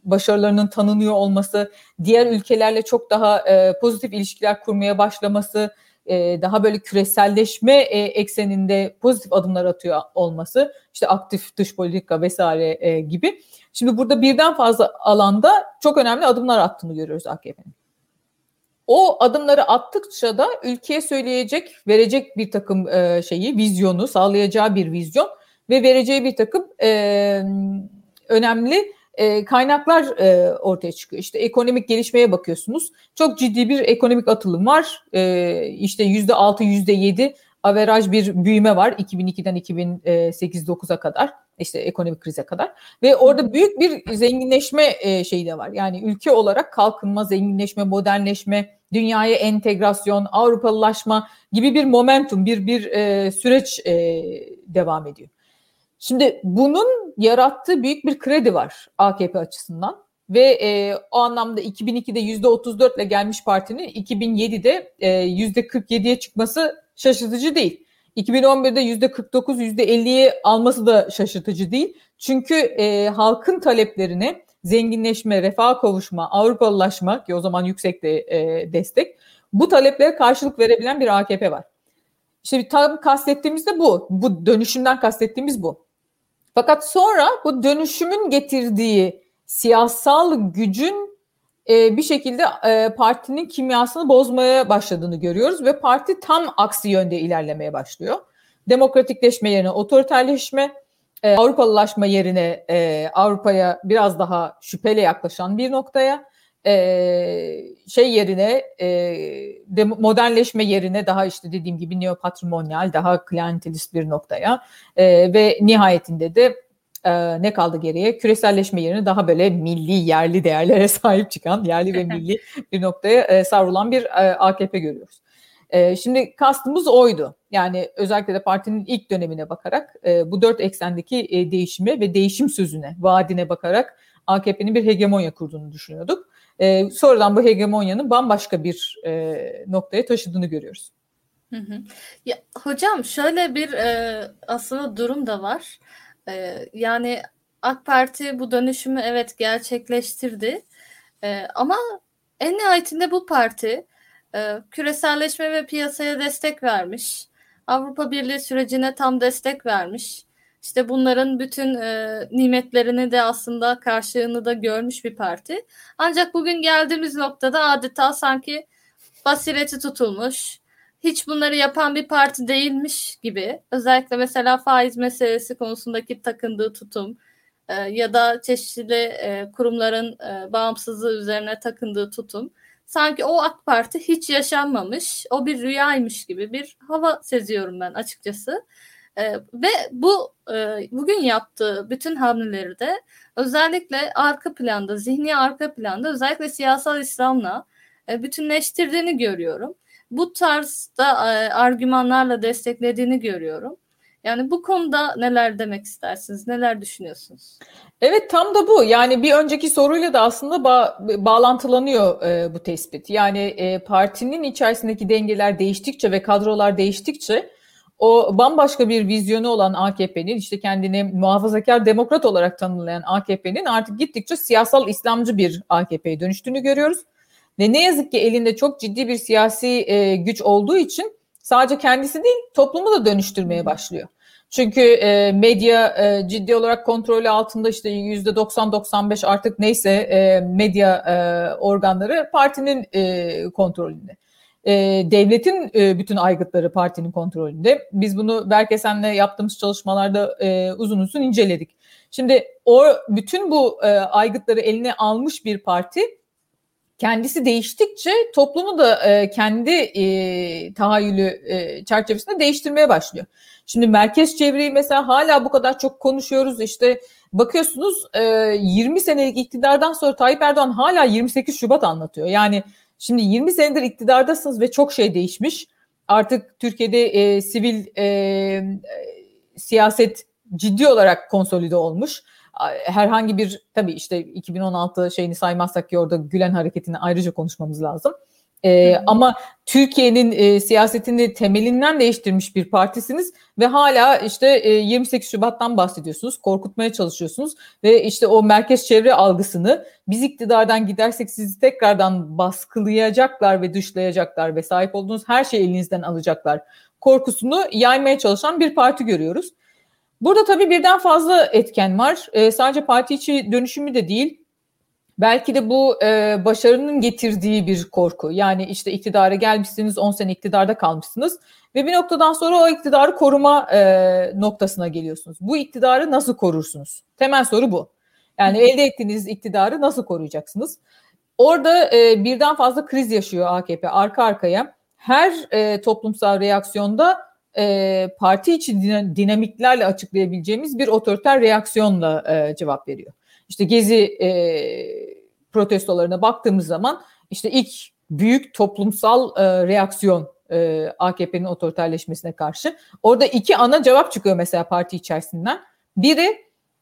başarılarının tanınıyor olması, diğer ülkelerle çok daha e, pozitif ilişkiler kurmaya başlaması, e, daha böyle küreselleşme e, ekseninde pozitif adımlar atıyor olması, işte aktif dış politika vesaire e, gibi. Şimdi burada birden fazla alanda çok önemli adımlar attığını görüyoruz AKP'nin. O adımları attıkça da ülkeye söyleyecek, verecek bir takım şeyi, vizyonu, sağlayacağı bir vizyon ve vereceği bir takım e, önemli e, kaynaklar e, ortaya çıkıyor. İşte ekonomik gelişmeye bakıyorsunuz. Çok ciddi bir ekonomik atılım var. E, işte yüzde altı, yüzde yedi averaj bir büyüme var 2002'den 2008-9'a kadar işte ekonomik krize kadar ve orada büyük bir zenginleşme e, şeyi de var. Yani ülke olarak kalkınma, zenginleşme, modernleşme, dünyaya entegrasyon, Avrupalılaşma gibi bir momentum, bir bir e, süreç e, devam ediyor. Şimdi bunun yarattığı büyük bir kredi var AKP açısından ve e, o anlamda 2002'de %34 ile gelmiş partinin 2007'de e, %47'ye çıkması şaşırtıcı değil. 2011'de %49, %50'ye alması da şaşırtıcı değil. Çünkü e, halkın taleplerini zenginleşme, refah kavuşma, Avrupalılaşma ki o zaman yüksek de e, destek bu taleplere karşılık verebilen bir AKP var. İşte tam kastettiğimiz de bu. Bu dönüşümden kastettiğimiz bu. Fakat sonra bu dönüşümün getirdiği siyasal gücün e, bir şekilde e, partinin kimyasını bozmaya başladığını görüyoruz ve parti tam aksi yönde ilerlemeye başlıyor. Demokratikleşme yerine otoriterleşme, e, Avrupalılaşma yerine e, Avrupa'ya biraz daha şüpheyle yaklaşan bir noktaya, e, şey yerine e, de, modernleşme yerine daha işte dediğim gibi neopatrimonyal, daha klientelist bir noktaya e, ve nihayetinde de e, ne kaldı geriye? Küreselleşme yerine daha böyle milli, yerli değerlere sahip çıkan, yerli ve milli bir noktaya e, savrulan bir e, AKP görüyoruz. E, şimdi kastımız oydu. Yani özellikle de partinin ilk dönemine bakarak e, bu dört eksendeki e, değişime ve değişim sözüne, vaadine bakarak AKP'nin bir hegemonya kurduğunu düşünüyorduk. E, sonradan bu hegemonyanın bambaşka bir e, noktaya taşıdığını görüyoruz. Hı hı. Ya, hocam şöyle bir e, aslında durum da var. E, yani AK Parti bu dönüşümü evet gerçekleştirdi. E, ama en nihayetinde bu parti e, küreselleşme ve piyasaya destek vermiş. Avrupa Birliği sürecine tam destek vermiş. İşte bunların bütün e, nimetlerini de aslında karşılığını da görmüş bir parti. Ancak bugün geldiğimiz noktada adeta sanki basireti tutulmuş, hiç bunları yapan bir parti değilmiş gibi. Özellikle mesela faiz meselesi konusundaki takındığı tutum e, ya da çeşitli e, kurumların e, bağımsızlığı üzerine takındığı tutum. Sanki o AK Parti hiç yaşanmamış, o bir rüyaymış gibi bir hava seziyorum ben açıkçası. E, ve bu e, bugün yaptığı bütün hamleleri de özellikle arka planda, zihni arka planda özellikle siyasal İslam'la e, bütünleştirdiğini görüyorum bu tarzda e, argümanlarla desteklediğini görüyorum. Yani bu konuda neler demek istersiniz? Neler düşünüyorsunuz? Evet tam da bu. Yani bir önceki soruyla da aslında ba- bağlantılanıyor e, bu tespit. Yani e, partinin içerisindeki dengeler değiştikçe ve kadrolar değiştikçe o bambaşka bir vizyonu olan AKP'nin işte kendini muhafazakar demokrat olarak tanımlayan AKP'nin artık gittikçe siyasal İslamcı bir AKP'ye dönüştüğünü görüyoruz. Ve ne yazık ki elinde çok ciddi bir siyasi e, güç olduğu için sadece kendisi değil toplumu da dönüştürmeye başlıyor. Çünkü e, medya e, ciddi olarak kontrolü altında işte yüzde 90-95 artık neyse e, medya e, organları partinin e, kontrolünde. E, devletin e, bütün aygıtları partinin kontrolünde. Biz bunu Berkesen'le yaptığımız çalışmalarda e, uzun uzun inceledik. Şimdi o bütün bu e, aygıtları eline almış bir parti kendisi değiştikçe toplumu da e, kendi e, tahayyülü e, çerçevesinde değiştirmeye başlıyor. Şimdi merkez çevreyi mesela hala bu kadar çok konuşuyoruz işte bakıyorsunuz e, 20 senelik iktidardan sonra Tayyip Erdoğan hala 28 Şubat anlatıyor. Yani şimdi 20 senedir iktidardasınız ve çok şey değişmiş. Artık Türkiye'de e, sivil e, siyaset ciddi olarak konsolide olmuş herhangi bir tabii işte 2016 şeyini saymazsak ki orada Gülen hareketini ayrıca konuşmamız lazım. Ee, ama Türkiye'nin e, siyasetini temelinden değiştirmiş bir partisiniz ve hala işte e, 28 Şubat'tan bahsediyorsunuz, korkutmaya çalışıyorsunuz ve işte o merkez çevre algısını biz iktidardan gidersek sizi tekrardan baskılayacaklar ve dışlayacaklar ve sahip olduğunuz her şeyi elinizden alacaklar korkusunu yaymaya çalışan bir parti görüyoruz. Burada tabii birden fazla etken var. E, sadece parti içi dönüşümü de değil. Belki de bu e, başarının getirdiği bir korku. Yani işte iktidara gelmişsiniz, 10 sene iktidarda kalmışsınız ve bir noktadan sonra o iktidarı koruma e, noktasına geliyorsunuz. Bu iktidarı nasıl korursunuz? Temel soru bu. Yani elde ettiğiniz iktidarı nasıl koruyacaksınız? Orada e, birden fazla kriz yaşıyor AKP arka arkaya. Her e, toplumsal reaksiyonda e, parti içi dinamiklerle açıklayabileceğimiz bir otoriter reaksiyonla e, cevap veriyor. İşte gezi e, protestolarına baktığımız zaman işte ilk büyük toplumsal e, reaksiyon e, AKP'nin otoriterleşmesine karşı. Orada iki ana cevap çıkıyor mesela parti içerisinden. Biri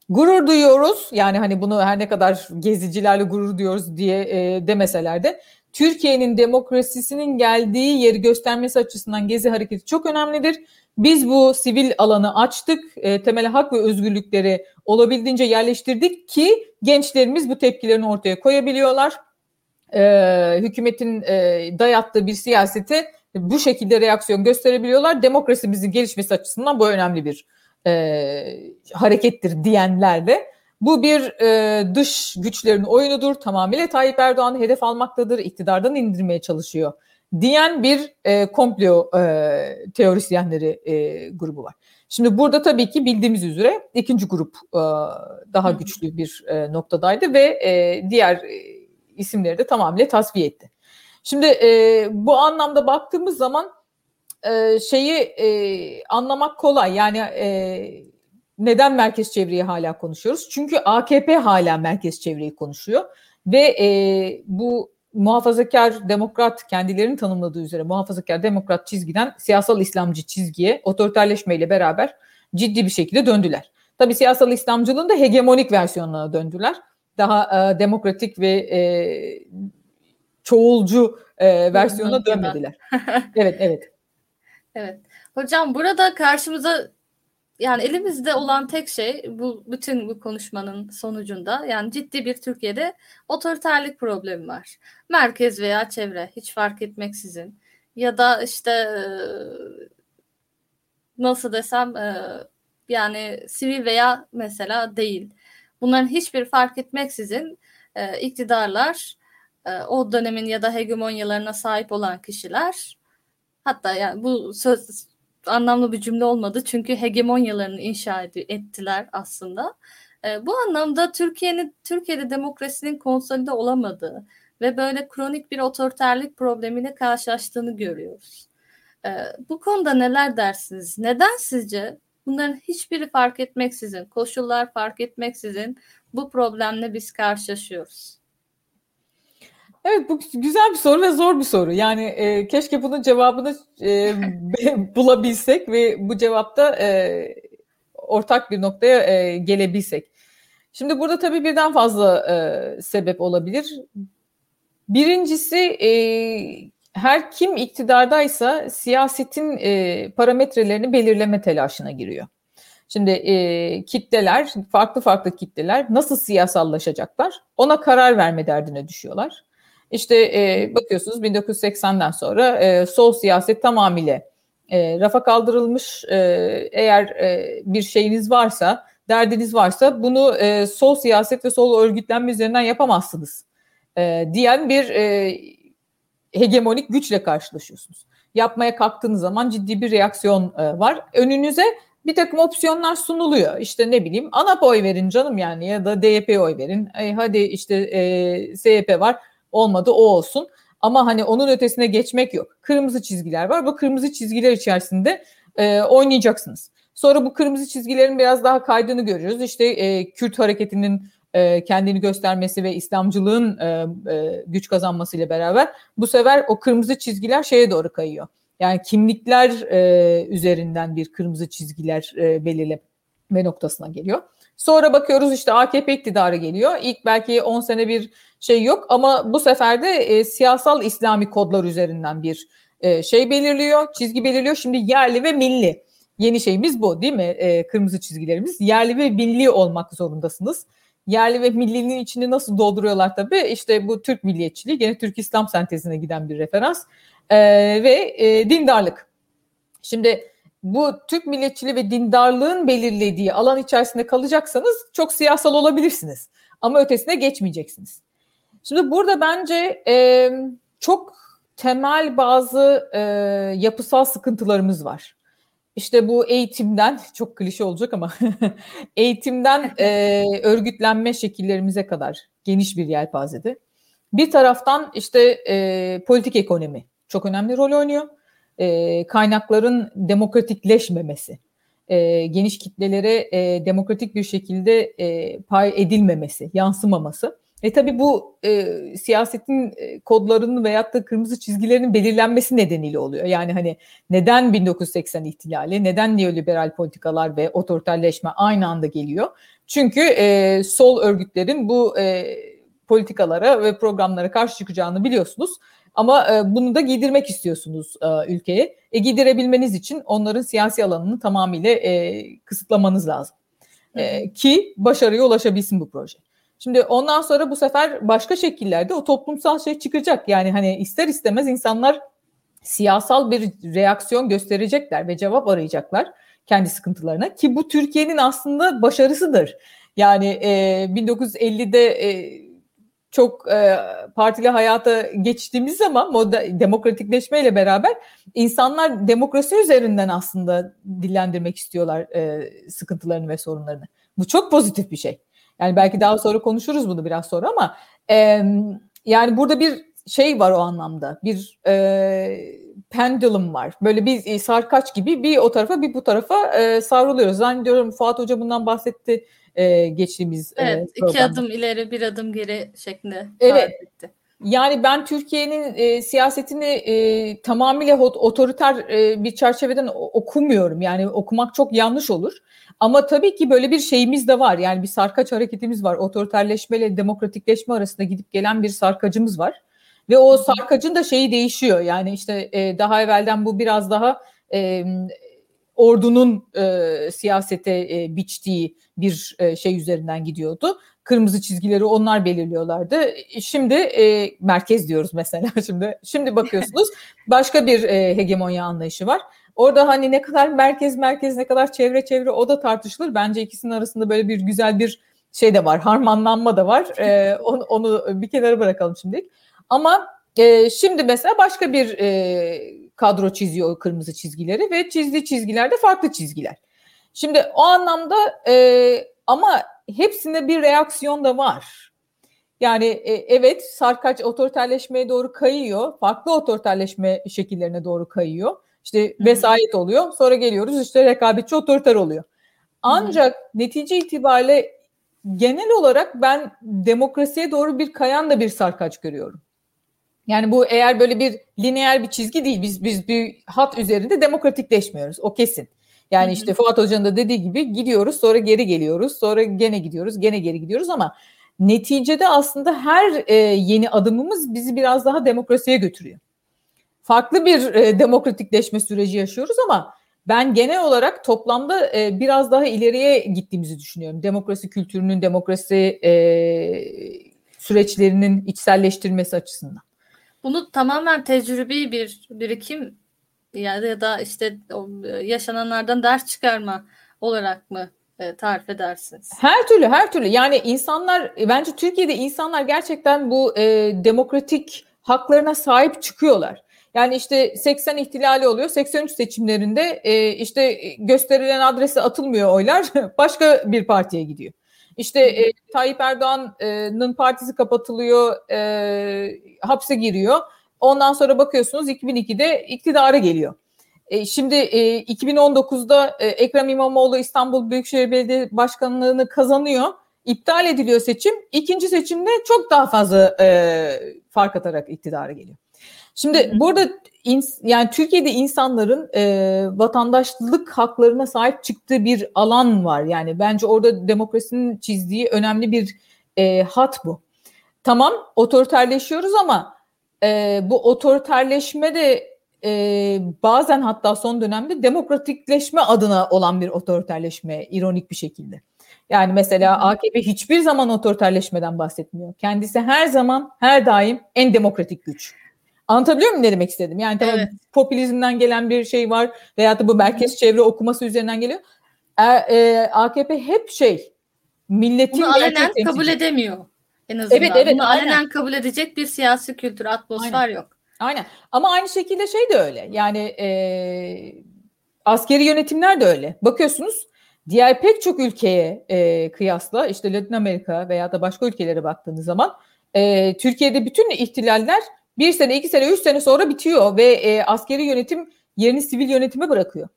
gurur duyuyoruz yani hani bunu her ne kadar gezicilerle gurur duyuyoruz diye e, demeseler de Türkiye'nin demokrasisinin geldiği yeri göstermesi açısından Gezi Hareketi çok önemlidir. Biz bu sivil alanı açtık, e, temel hak ve özgürlükleri olabildiğince yerleştirdik ki gençlerimiz bu tepkilerini ortaya koyabiliyorlar. E, hükümetin e, dayattığı bir siyasete bu şekilde reaksiyon gösterebiliyorlar. Demokrasimizin gelişmesi açısından bu önemli bir e, harekettir diyenlerle bu bir e, dış güçlerin oyunudur. Tamamıyla Tayyip Erdoğan hedef almaktadır. iktidardan indirmeye çalışıyor diyen bir e, komplo e, teorisyenleri e, grubu var. Şimdi burada tabii ki bildiğimiz üzere ikinci grup e, daha güçlü bir e, noktadaydı ve e, diğer e, isimleri de tamamıyla tasfiye etti. Şimdi e, bu anlamda baktığımız zaman e, şeyi e, anlamak kolay. Yani e, neden merkez çevreyi hala konuşuyoruz? Çünkü AKP hala merkez çevreyi konuşuyor ve e, bu muhafazakar demokrat kendilerinin tanımladığı üzere muhafazakar demokrat çizgiden siyasal İslamcı çizgiye otoriterleşmeyle beraber ciddi bir şekilde döndüler. Tabii siyasal İslamcılığın da hegemonik versiyonuna döndüler. Daha e, demokratik ve e, çoğulcu e, versiyona dönmediler. evet, evet. Evet. Hocam burada karşımıza yani elimizde olan tek şey bu bütün bu konuşmanın sonucunda yani ciddi bir Türkiye'de otoriterlik problemi var. Merkez veya çevre hiç fark etmeksizin ya da işte nasıl desem yani sivil veya mesela değil. Bunların hiçbir fark etmeksizin iktidarlar o dönemin ya da hegemonyalarına sahip olan kişiler hatta yani bu söz anlamlı bir cümle olmadı çünkü hegemonyalarını inşa ettiler aslında. E, bu anlamda Türkiye'nin Türkiye'de demokrasinin konsolide olamadığı ve böyle kronik bir otoriterlik problemiyle karşılaştığını görüyoruz. E, bu konuda neler dersiniz? Neden sizce bunların hiçbiri fark etmeksizin, koşullar fark etmeksizin bu problemle biz karşılaşıyoruz? Evet bu güzel bir soru ve zor bir soru. Yani e, keşke bunun cevabını e, bulabilsek ve bu cevapta e, ortak bir noktaya e, gelebilsek. Şimdi burada tabii birden fazla e, sebep olabilir. Birincisi e, her kim iktidardaysa siyasetin e, parametrelerini belirleme telaşına giriyor. Şimdi e, kitleler, farklı farklı kitleler nasıl siyasallaşacaklar ona karar verme derdine düşüyorlar. İşte e, bakıyorsunuz 1980'den sonra e, sol siyaset tamamıyla e, rafa kaldırılmış. E, eğer e, bir şeyiniz varsa, derdiniz varsa bunu e, sol siyaset ve sol örgütlenme üzerinden yapamazsınız e, diyen bir e, hegemonik güçle karşılaşıyorsunuz. Yapmaya kalktığınız zaman ciddi bir reaksiyon e, var. Önünüze bir takım opsiyonlar sunuluyor. İşte ne bileyim ANAP oy verin canım yani ya da DYP oy verin. E, hadi işte e, SYP var olmadı o olsun. Ama hani onun ötesine geçmek yok. Kırmızı çizgiler var. Bu kırmızı çizgiler içerisinde e, oynayacaksınız. Sonra bu kırmızı çizgilerin biraz daha kaydığını görüyoruz. İşte e, Kürt hareketinin e, kendini göstermesi ve İslamcılığın e, e, güç kazanmasıyla beraber bu sefer o kırmızı çizgiler şeye doğru kayıyor. Yani kimlikler e, üzerinden bir kırmızı çizgiler e, belirleme noktasına geliyor. Sonra bakıyoruz işte AKP iktidarı geliyor. İlk belki 10 sene bir şey yok ama bu sefer de e, siyasal İslami kodlar üzerinden bir e, şey belirliyor, çizgi belirliyor. Şimdi yerli ve milli. Yeni şeyimiz bu değil mi? E, kırmızı çizgilerimiz. Yerli ve milli olmak zorundasınız. Yerli ve millinin içini nasıl dolduruyorlar tabii? İşte bu Türk milliyetçiliği, gene Türk İslam sentezine giden bir referans. E, ve e, dindarlık. Şimdi bu Türk milliyetçiliği ve dindarlığın belirlediği alan içerisinde kalacaksanız çok siyasal olabilirsiniz. Ama ötesine geçmeyeceksiniz. Şimdi burada bence e, çok temel bazı e, yapısal sıkıntılarımız var. İşte bu eğitimden, çok klişe olacak ama eğitimden e, örgütlenme şekillerimize kadar geniş bir yelpazede. Bir taraftan işte e, politik ekonomi çok önemli rol oynuyor e, kaynakların demokratikleşmemesi, e, geniş kitlelere e, demokratik bir şekilde e, pay edilmemesi, yansımaması. E tabii bu e, siyasetin e, kodlarının veyahut da kırmızı çizgilerinin belirlenmesi nedeniyle oluyor. Yani hani neden 1980 ihtilali, neden neoliberal politikalar ve otoriterleşme aynı anda geliyor? Çünkü e, sol örgütlerin bu e, politikalara ve programlara karşı çıkacağını biliyorsunuz. Ama e, bunu da giydirmek istiyorsunuz e, ülkeye. E, giydirebilmeniz için onların siyasi alanını tamamıyla e, kısıtlamanız lazım. E, ki başarıya ulaşabilsin bu proje. Şimdi ondan sonra bu sefer başka şekillerde o toplumsal şey çıkacak. Yani hani ister istemez insanlar siyasal bir reaksiyon gösterecekler ve cevap arayacaklar kendi sıkıntılarına ki bu Türkiye'nin aslında başarısıdır. Yani e, 1950'de e, çok e, partili hayata geçtiğimiz zaman moda, demokratikleşmeyle beraber insanlar demokrasi üzerinden aslında dillendirmek istiyorlar e, sıkıntılarını ve sorunlarını. Bu çok pozitif bir şey. Yani belki daha sonra konuşuruz bunu biraz sonra ama e, yani burada bir şey var o anlamda. Bir e, pendulum var. Böyle bir e, sarkaç gibi bir o tarafa bir bu tarafa e, savruluyoruz. Zannediyorum Fuat Hoca bundan bahsetti e, geçtiğimiz Evet, e, iki adım ileri bir adım geri şeklinde evet. etti. Yani ben Türkiye'nin e, siyasetini e, tamamıyla otoriter e, bir çerçeveden okumuyorum. Yani okumak çok yanlış olur. Ama tabii ki böyle bir şeyimiz de var. Yani bir sarkaç hareketimiz var. Otoriterleşme ile demokratikleşme arasında gidip gelen bir sarkacımız var. Ve o sarkacın da şeyi değişiyor. Yani işte e, daha evvelden bu biraz daha e, ordunun e, siyasete e, biçtiği bir e, şey üzerinden gidiyordu. Kırmızı çizgileri onlar belirliyorlardı. Şimdi e, merkez diyoruz mesela şimdi. Şimdi bakıyorsunuz başka bir e, hegemonya anlayışı var. Orada hani ne kadar merkez merkez ne kadar çevre çevre o da tartışılır. Bence ikisinin arasında böyle bir güzel bir şey de var. Harmanlanma da var. E, onu, onu bir kenara bırakalım şimdilik. Ama e, şimdi mesela başka bir e, kadro çiziyor o kırmızı çizgileri ve çizdiği çizgiler de farklı çizgiler. Şimdi o anlamda e, ama hepsinde bir reaksiyon da var. Yani e, evet sarkaç otoriterleşmeye doğru kayıyor. Farklı otoriterleşme şekillerine doğru kayıyor. İşte vesayet oluyor. Sonra geliyoruz işte rekabetçi otoriter oluyor. Ancak Hı-hı. netice itibariyle genel olarak ben demokrasiye doğru bir kayan da bir sarkaç görüyorum. Yani bu eğer böyle bir lineer bir çizgi değil. Biz biz bir hat üzerinde demokratikleşmiyoruz. O kesin. Yani işte Fuat Hoca'nın da dediği gibi gidiyoruz sonra geri geliyoruz. Sonra gene gidiyoruz gene geri gidiyoruz ama neticede aslında her e, yeni adımımız bizi biraz daha demokrasiye götürüyor. Farklı bir e, demokratikleşme süreci yaşıyoruz ama ben genel olarak toplamda e, biraz daha ileriye gittiğimizi düşünüyorum. Demokrasi kültürünün, demokrasi e, süreçlerinin içselleştirilmesi açısından. Bunu tamamen tecrübi bir birikim ya da işte yaşananlardan ders çıkarma olarak mı e, tarif edersiniz? Her türlü her türlü yani insanlar bence Türkiye'de insanlar gerçekten bu e, demokratik haklarına sahip çıkıyorlar. Yani işte 80 ihtilali oluyor. 83 seçimlerinde e, işte gösterilen adrese atılmıyor oylar. Başka bir partiye gidiyor. İşte e, Tayyip Erdoğan'ın partisi kapatılıyor, e, hapse giriyor. Ondan sonra bakıyorsunuz 2002'de iktidara geliyor. E, şimdi e, 2019'da e, Ekrem İmamoğlu İstanbul Büyükşehir Belediye Başkanlığı'nı kazanıyor. İptal ediliyor seçim. İkinci seçimde çok daha fazla e, fark atarak iktidara geliyor. Şimdi burada ins- yani Türkiye'de insanların e, vatandaşlık haklarına sahip çıktığı bir alan var. Yani bence orada demokrasinin çizdiği önemli bir e, hat bu. Tamam otoriterleşiyoruz ama e, bu otoriterleşme de e, bazen hatta son dönemde demokratikleşme adına olan bir otoriterleşme ironik bir şekilde. Yani mesela AKP hiçbir zaman otoriterleşmeden bahsetmiyor. Kendisi her zaman her daim en demokratik güç. Anlatabiliyor muyum ne demek istedim? Yani tamam evet. popülizmden gelen bir şey var veya da bu merkez çevre okuması üzerinden geliyor. E, e, AKP hep şey milletin Bunu alenen kabul edemiyor en azından. Evet, evet, Bunu aynen. alenen kabul edecek bir siyasi kültür, atmosfer aynen. yok. Aynen. Ama aynı şekilde şey de öyle. Yani e, askeri yönetimler de öyle. Bakıyorsunuz diğer pek çok ülkeye e, kıyasla işte Latin Amerika veya da başka ülkelere baktığınız zaman e, Türkiye'de bütün ihtilaller bir sene, iki sene, üç sene sonra bitiyor ve e, askeri yönetim yerini sivil yönetime bırakıyor.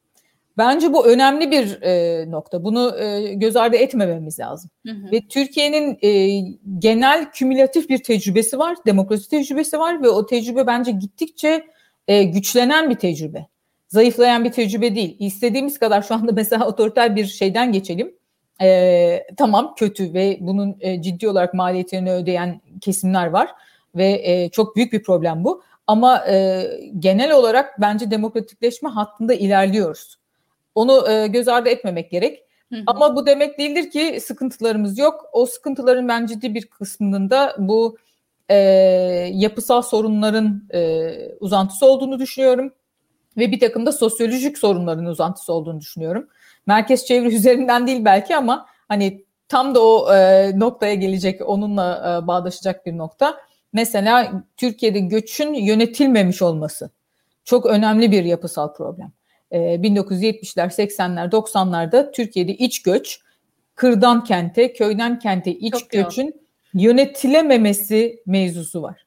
Bence bu önemli bir e, nokta. Bunu e, göz ardı etmememiz lazım. Hı hı. Ve Türkiye'nin e, genel kümülatif bir tecrübesi var, demokrasi tecrübesi var ve o tecrübe bence gittikçe e, güçlenen bir tecrübe. Zayıflayan bir tecrübe değil. İstediğimiz kadar şu anda mesela otoriter bir şeyden geçelim. E, tamam kötü ve bunun e, ciddi olarak maliyetlerini ödeyen kesimler var ve e, çok büyük bir problem bu. Ama e, genel olarak bence demokratikleşme hattında ilerliyoruz. Onu e, göz ardı etmemek gerek. Hı hı. Ama bu demek değildir ki sıkıntılarımız yok. O sıkıntıların ben ciddi bir kısmının da bu e, yapısal sorunların e, uzantısı olduğunu düşünüyorum. Ve bir takım da sosyolojik sorunların uzantısı olduğunu düşünüyorum. Merkez çevre üzerinden değil belki ama hani tam da o e, noktaya gelecek, onunla e, bağdaşacak bir nokta. Mesela Türkiye'de göçün yönetilmemiş olması çok önemli bir yapısal problem. 1970'ler, 80'ler, 90'larda Türkiye'de iç göç, kırdan kente, köyden kente iç Çok göçün yoğun. yönetilememesi mevzusu var.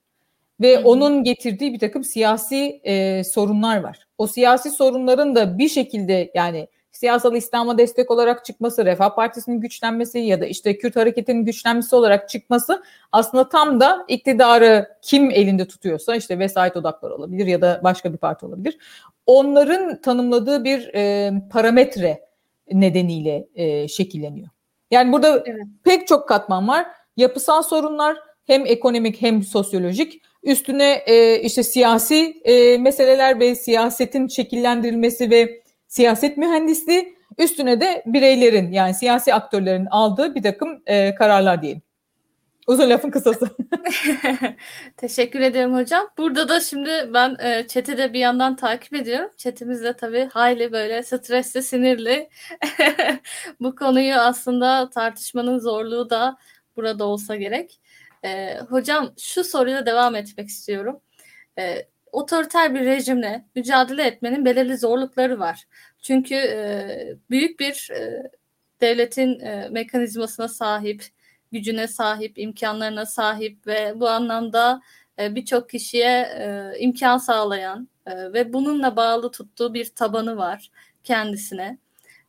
Ve Hı-hı. onun getirdiği bir takım siyasi e, sorunlar var. O siyasi sorunların da bir şekilde yani siyasal İslam'a destek olarak çıkması, Refah Partisi'nin güçlenmesi ya da işte Kürt hareketinin güçlenmesi olarak çıkması aslında tam da iktidarı kim elinde tutuyorsa işte vesayet odakları olabilir ya da başka bir parti olabilir. Onların tanımladığı bir e, parametre nedeniyle e, şekilleniyor. Yani burada evet. pek çok katman var. Yapısal sorunlar hem ekonomik hem sosyolojik. Üstüne e, işte siyasi e, meseleler ve siyasetin şekillendirilmesi ve siyaset mühendisliği üstüne de bireylerin yani siyasi aktörlerin aldığı bir takım e, kararlar diyelim. Uzun lafın kısası. Teşekkür ederim hocam. Burada da şimdi ben e, chat'i de bir yandan takip ediyorum. Chat'imiz de tabii hayli böyle stresli, sinirli. Bu konuyu aslında tartışmanın zorluğu da burada olsa gerek. E, hocam şu soruyla devam etmek istiyorum. E, otoriter bir rejimle mücadele etmenin belirli zorlukları var. Çünkü e, büyük bir e, devletin e, mekanizmasına sahip, gücüne sahip, imkanlarına sahip ve bu anlamda e, birçok kişiye e, imkan sağlayan e, ve bununla bağlı tuttuğu bir tabanı var kendisine.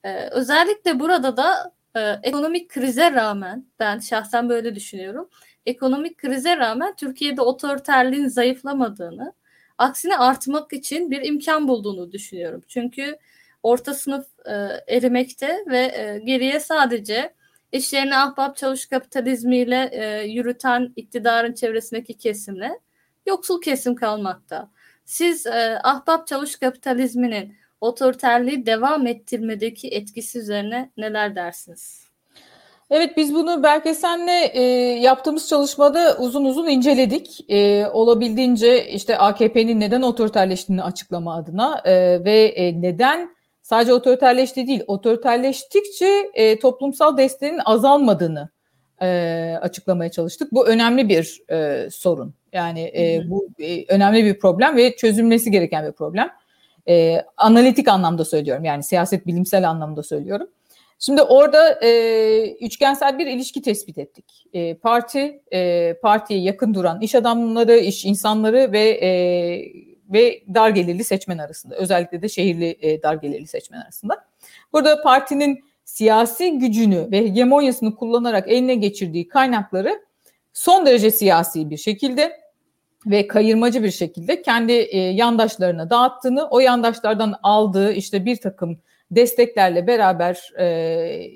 E, özellikle burada da e, ekonomik krize rağmen ben şahsen böyle düşünüyorum. Ekonomik krize rağmen Türkiye'de otoriterliğin zayıflamadığını Aksine artmak için bir imkan bulduğunu düşünüyorum. Çünkü orta sınıf e, erimekte ve e, geriye sadece işlerini ahbap çavuş kapitalizmiyle e, yürüten iktidarın çevresindeki kesimle yoksul kesim kalmakta. Siz e, ahbap çavuş kapitalizminin otoriterliği devam ettirmedeki etkisi üzerine neler dersiniz? Evet biz bunu Berkesen'le e, yaptığımız çalışmada uzun uzun inceledik. E, olabildiğince işte AKP'nin neden otoriterleştiğini açıklama adına e, ve e, neden sadece otoriterleşti değil, otoriterleştikçe e, toplumsal desteğin azalmadığını e, açıklamaya çalıştık. Bu önemli bir e, sorun. Yani e, bu e, önemli bir problem ve çözülmesi gereken bir problem. E, analitik anlamda söylüyorum yani siyaset bilimsel anlamda söylüyorum. Şimdi orada e, üçgensel bir ilişki tespit ettik. E, parti, e, partiye yakın duran iş adamları, iş insanları ve e, ve dar gelirli seçmen arasında. Özellikle de şehirli e, dar gelirli seçmen arasında. Burada partinin siyasi gücünü ve hegemonyasını kullanarak eline geçirdiği kaynakları son derece siyasi bir şekilde ve kayırmacı bir şekilde kendi e, yandaşlarına dağıttığını, o yandaşlardan aldığı işte bir takım desteklerle beraber e,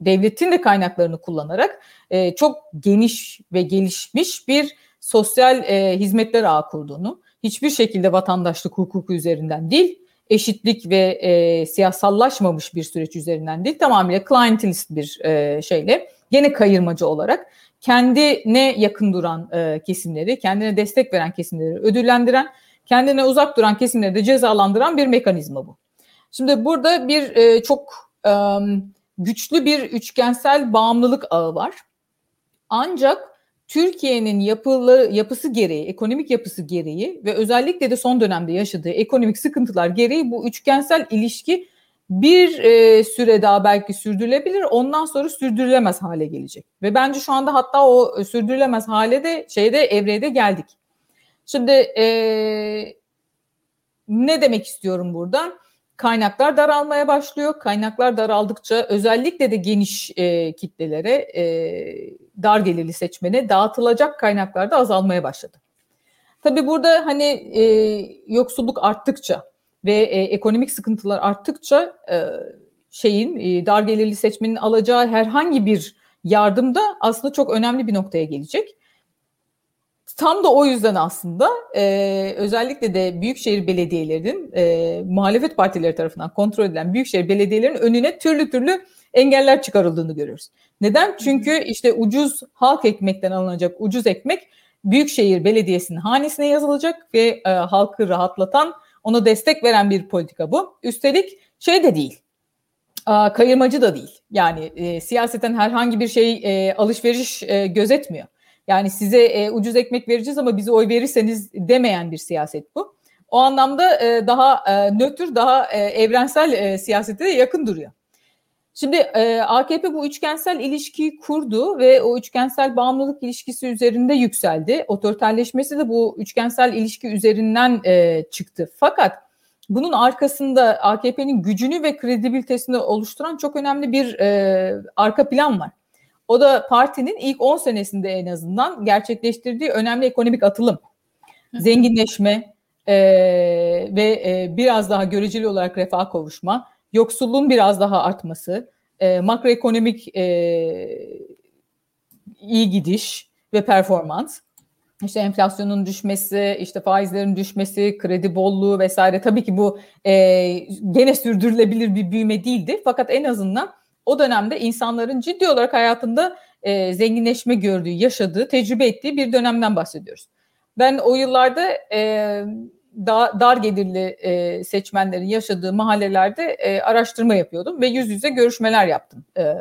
devletin de kaynaklarını kullanarak e, çok geniş ve gelişmiş bir sosyal e, hizmetler ağı kurduğunu, hiçbir şekilde vatandaşlık hukuku üzerinden değil, eşitlik ve e, siyasallaşmamış bir süreç üzerinden değil, tamamıyla clientelist bir e, şeyle, gene kayırmacı olarak kendine yakın duran e, kesimleri, kendine destek veren kesimleri ödüllendiren, kendine uzak duran kesimleri de cezalandıran bir mekanizma bu. Şimdi burada bir e, çok e, güçlü bir üçgensel bağımlılık ağı var. Ancak Türkiye'nin yapılı, yapısı gereği, ekonomik yapısı gereği ve özellikle de son dönemde yaşadığı ekonomik sıkıntılar gereği bu üçgensel ilişki bir e, süre daha belki sürdürülebilir. Ondan sonra sürdürülemez hale gelecek. Ve bence şu anda hatta o sürdürülemez hale de şeyde evrede geldik. Şimdi e, ne demek istiyorum burada? Kaynaklar daralmaya başlıyor. Kaynaklar daraldıkça özellikle de geniş e, kitlelere, e, dar gelirli seçmene dağıtılacak kaynaklar da azalmaya başladı. Tabii burada hani e, yoksulluk arttıkça ve e, ekonomik sıkıntılar arttıkça e, şeyin e, dar gelirli seçmenin alacağı herhangi bir yardım da aslında çok önemli bir noktaya gelecek. Tam da o yüzden aslında e, özellikle de büyükşehir belediyelerinin e, muhalefet partileri tarafından kontrol edilen büyükşehir belediyelerinin önüne türlü türlü engeller çıkarıldığını görüyoruz. Neden? Çünkü işte ucuz halk ekmekten alınacak ucuz ekmek büyükşehir belediyesinin hanesine yazılacak ve e, halkı rahatlatan, ona destek veren bir politika bu. Üstelik şey de değil, e, kayırmacı da değil. Yani e, siyaseten herhangi bir şey e, alışveriş e, gözetmiyor. Yani size e, ucuz ekmek vereceğiz ama bize oy verirseniz demeyen bir siyaset bu. O anlamda e, daha e, nötr, daha e, evrensel e, siyasete de yakın duruyor. Şimdi e, AKP bu üçgensel ilişkiyi kurdu ve o üçgensel bağımlılık ilişkisi üzerinde yükseldi. Otoriterleşmesi de bu üçgensel ilişki üzerinden e, çıktı. Fakat bunun arkasında AKP'nin gücünü ve kredibilitesini oluşturan çok önemli bir e, arka plan var. O da partinin ilk 10 senesinde en azından gerçekleştirdiği önemli ekonomik atılım. Zenginleşme e, ve e, biraz daha göreceli olarak refah kavuşma, yoksulluğun biraz daha artması, e, makroekonomik e, iyi gidiş ve performans, işte enflasyonun düşmesi, işte faizlerin düşmesi, kredi bolluğu vesaire. Tabii ki bu e, gene sürdürülebilir bir büyüme değildi. Fakat en azından o dönemde insanların ciddi olarak hayatında e, zenginleşme gördüğü, yaşadığı, tecrübe ettiği bir dönemden bahsediyoruz. Ben o yıllarda e, da, dar gelirli e, seçmenlerin yaşadığı mahallelerde e, araştırma yapıyordum ve yüz yüze görüşmeler yaptım. E,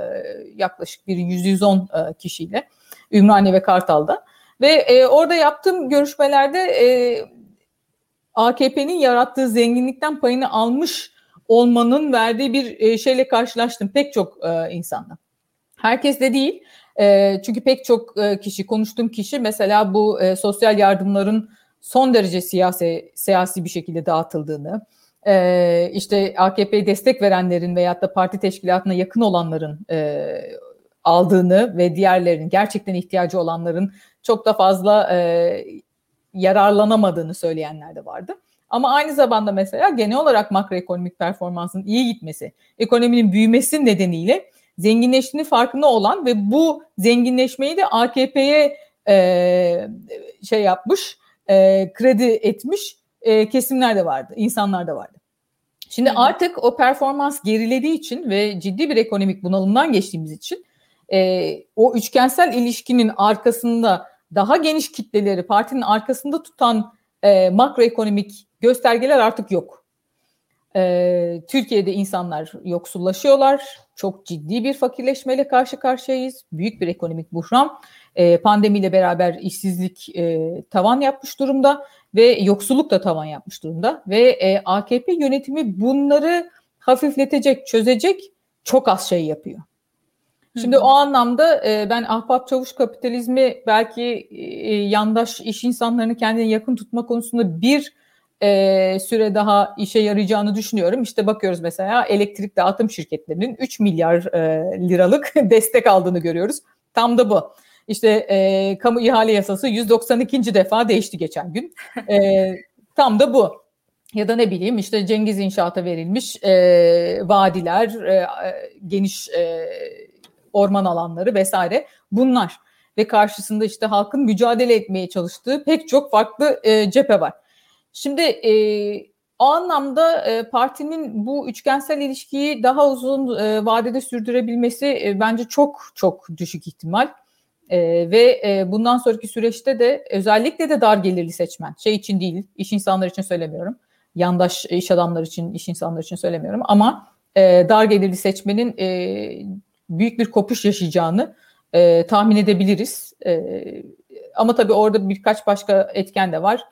yaklaşık bir 100-110 e, kişiyle Ümraniye ve Kartal'da. Ve e, orada yaptığım görüşmelerde e, AKP'nin yarattığı zenginlikten payını almış olmanın verdiği bir e, şeyle karşılaştım pek çok e, insanla. Herkes de değil. E, çünkü pek çok kişi, konuştuğum kişi mesela bu sosyal yardımların son derece siyasi, siyasi bir şekilde dağıtıldığını, e, işte AKP'ye destek verenlerin veyahut da parti teşkilatına yakın olanların e, aldığını ve diğerlerinin gerçekten ihtiyacı olanların çok da fazla e, yararlanamadığını söyleyenler de vardı. Ama aynı zamanda mesela genel olarak makroekonomik performansın iyi gitmesi, ekonominin büyümesi nedeniyle zenginleştiğini farkında olan ve bu zenginleşmeyi de AKP'ye e, şey yapmış, e, kredi etmiş e, kesimler de vardı, insanlar da vardı. Şimdi evet. artık o performans gerilediği için ve ciddi bir ekonomik bunalımdan geçtiğimiz için e, o üçgensel ilişkinin arkasında daha geniş kitleleri partinin arkasında tutan e, makroekonomik göstergeler artık yok. E, Türkiye'de insanlar yoksullaşıyorlar. Çok ciddi bir fakirleşmeyle karşı karşıyayız. Büyük bir ekonomik buhran. E, pandemiyle beraber işsizlik e, tavan yapmış durumda ve yoksulluk da tavan yapmış durumda. Ve e, AKP yönetimi bunları hafifletecek, çözecek çok az şey yapıyor. Şimdi o anlamda e, ben ahbap çavuş kapitalizmi belki e, yandaş iş insanlarını kendine yakın tutma konusunda bir e, süre daha işe yarayacağını düşünüyorum. İşte bakıyoruz mesela elektrik dağıtım şirketlerinin 3 milyar e, liralık destek aldığını görüyoruz. Tam da bu. İşte e, kamu ihale yasası 192. defa değişti geçen gün. E, tam da bu. Ya da ne bileyim işte Cengiz İnşaat'a verilmiş e, vadiler, e, geniş e, orman alanları vesaire bunlar. Ve karşısında işte halkın mücadele etmeye çalıştığı pek çok farklı e, cephe var. Şimdi e, o anlamda e, partinin bu üçgensel ilişkiyi daha uzun e, vadede sürdürebilmesi e, bence çok çok düşük ihtimal. E, ve e, bundan sonraki süreçte de özellikle de dar gelirli seçmen, şey için değil, iş insanları için söylemiyorum, yandaş iş adamları için, iş insanları için söylemiyorum ama e, dar gelirli seçmenin e, büyük bir kopuş yaşayacağını e, tahmin edebiliriz. E, ama tabii orada birkaç başka etken de var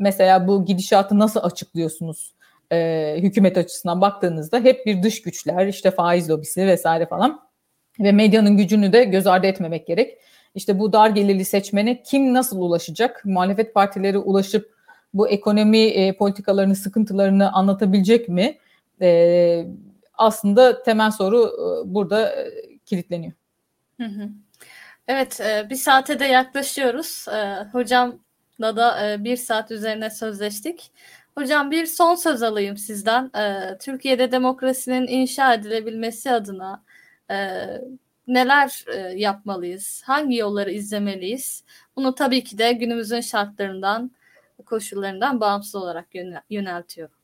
mesela bu gidişatı nasıl açıklıyorsunuz e, hükümet açısından baktığınızda hep bir dış güçler işte faiz lobisi vesaire falan ve medyanın gücünü de göz ardı etmemek gerek. İşte bu dar gelirli seçmene kim nasıl ulaşacak? Muhalefet partileri ulaşıp bu ekonomi e, politikalarını, sıkıntılarını anlatabilecek mi? E, aslında temel soru e, burada e, kilitleniyor. Hı hı. Evet, e, bir saate de yaklaşıyoruz. Hocamla da bir saat üzerine sözleştik. Hocam bir son söz alayım sizden. Türkiye'de demokrasinin inşa edilebilmesi adına neler yapmalıyız? Hangi yolları izlemeliyiz? Bunu tabii ki de günümüzün şartlarından, koşullarından bağımsız olarak yöneltiyorum.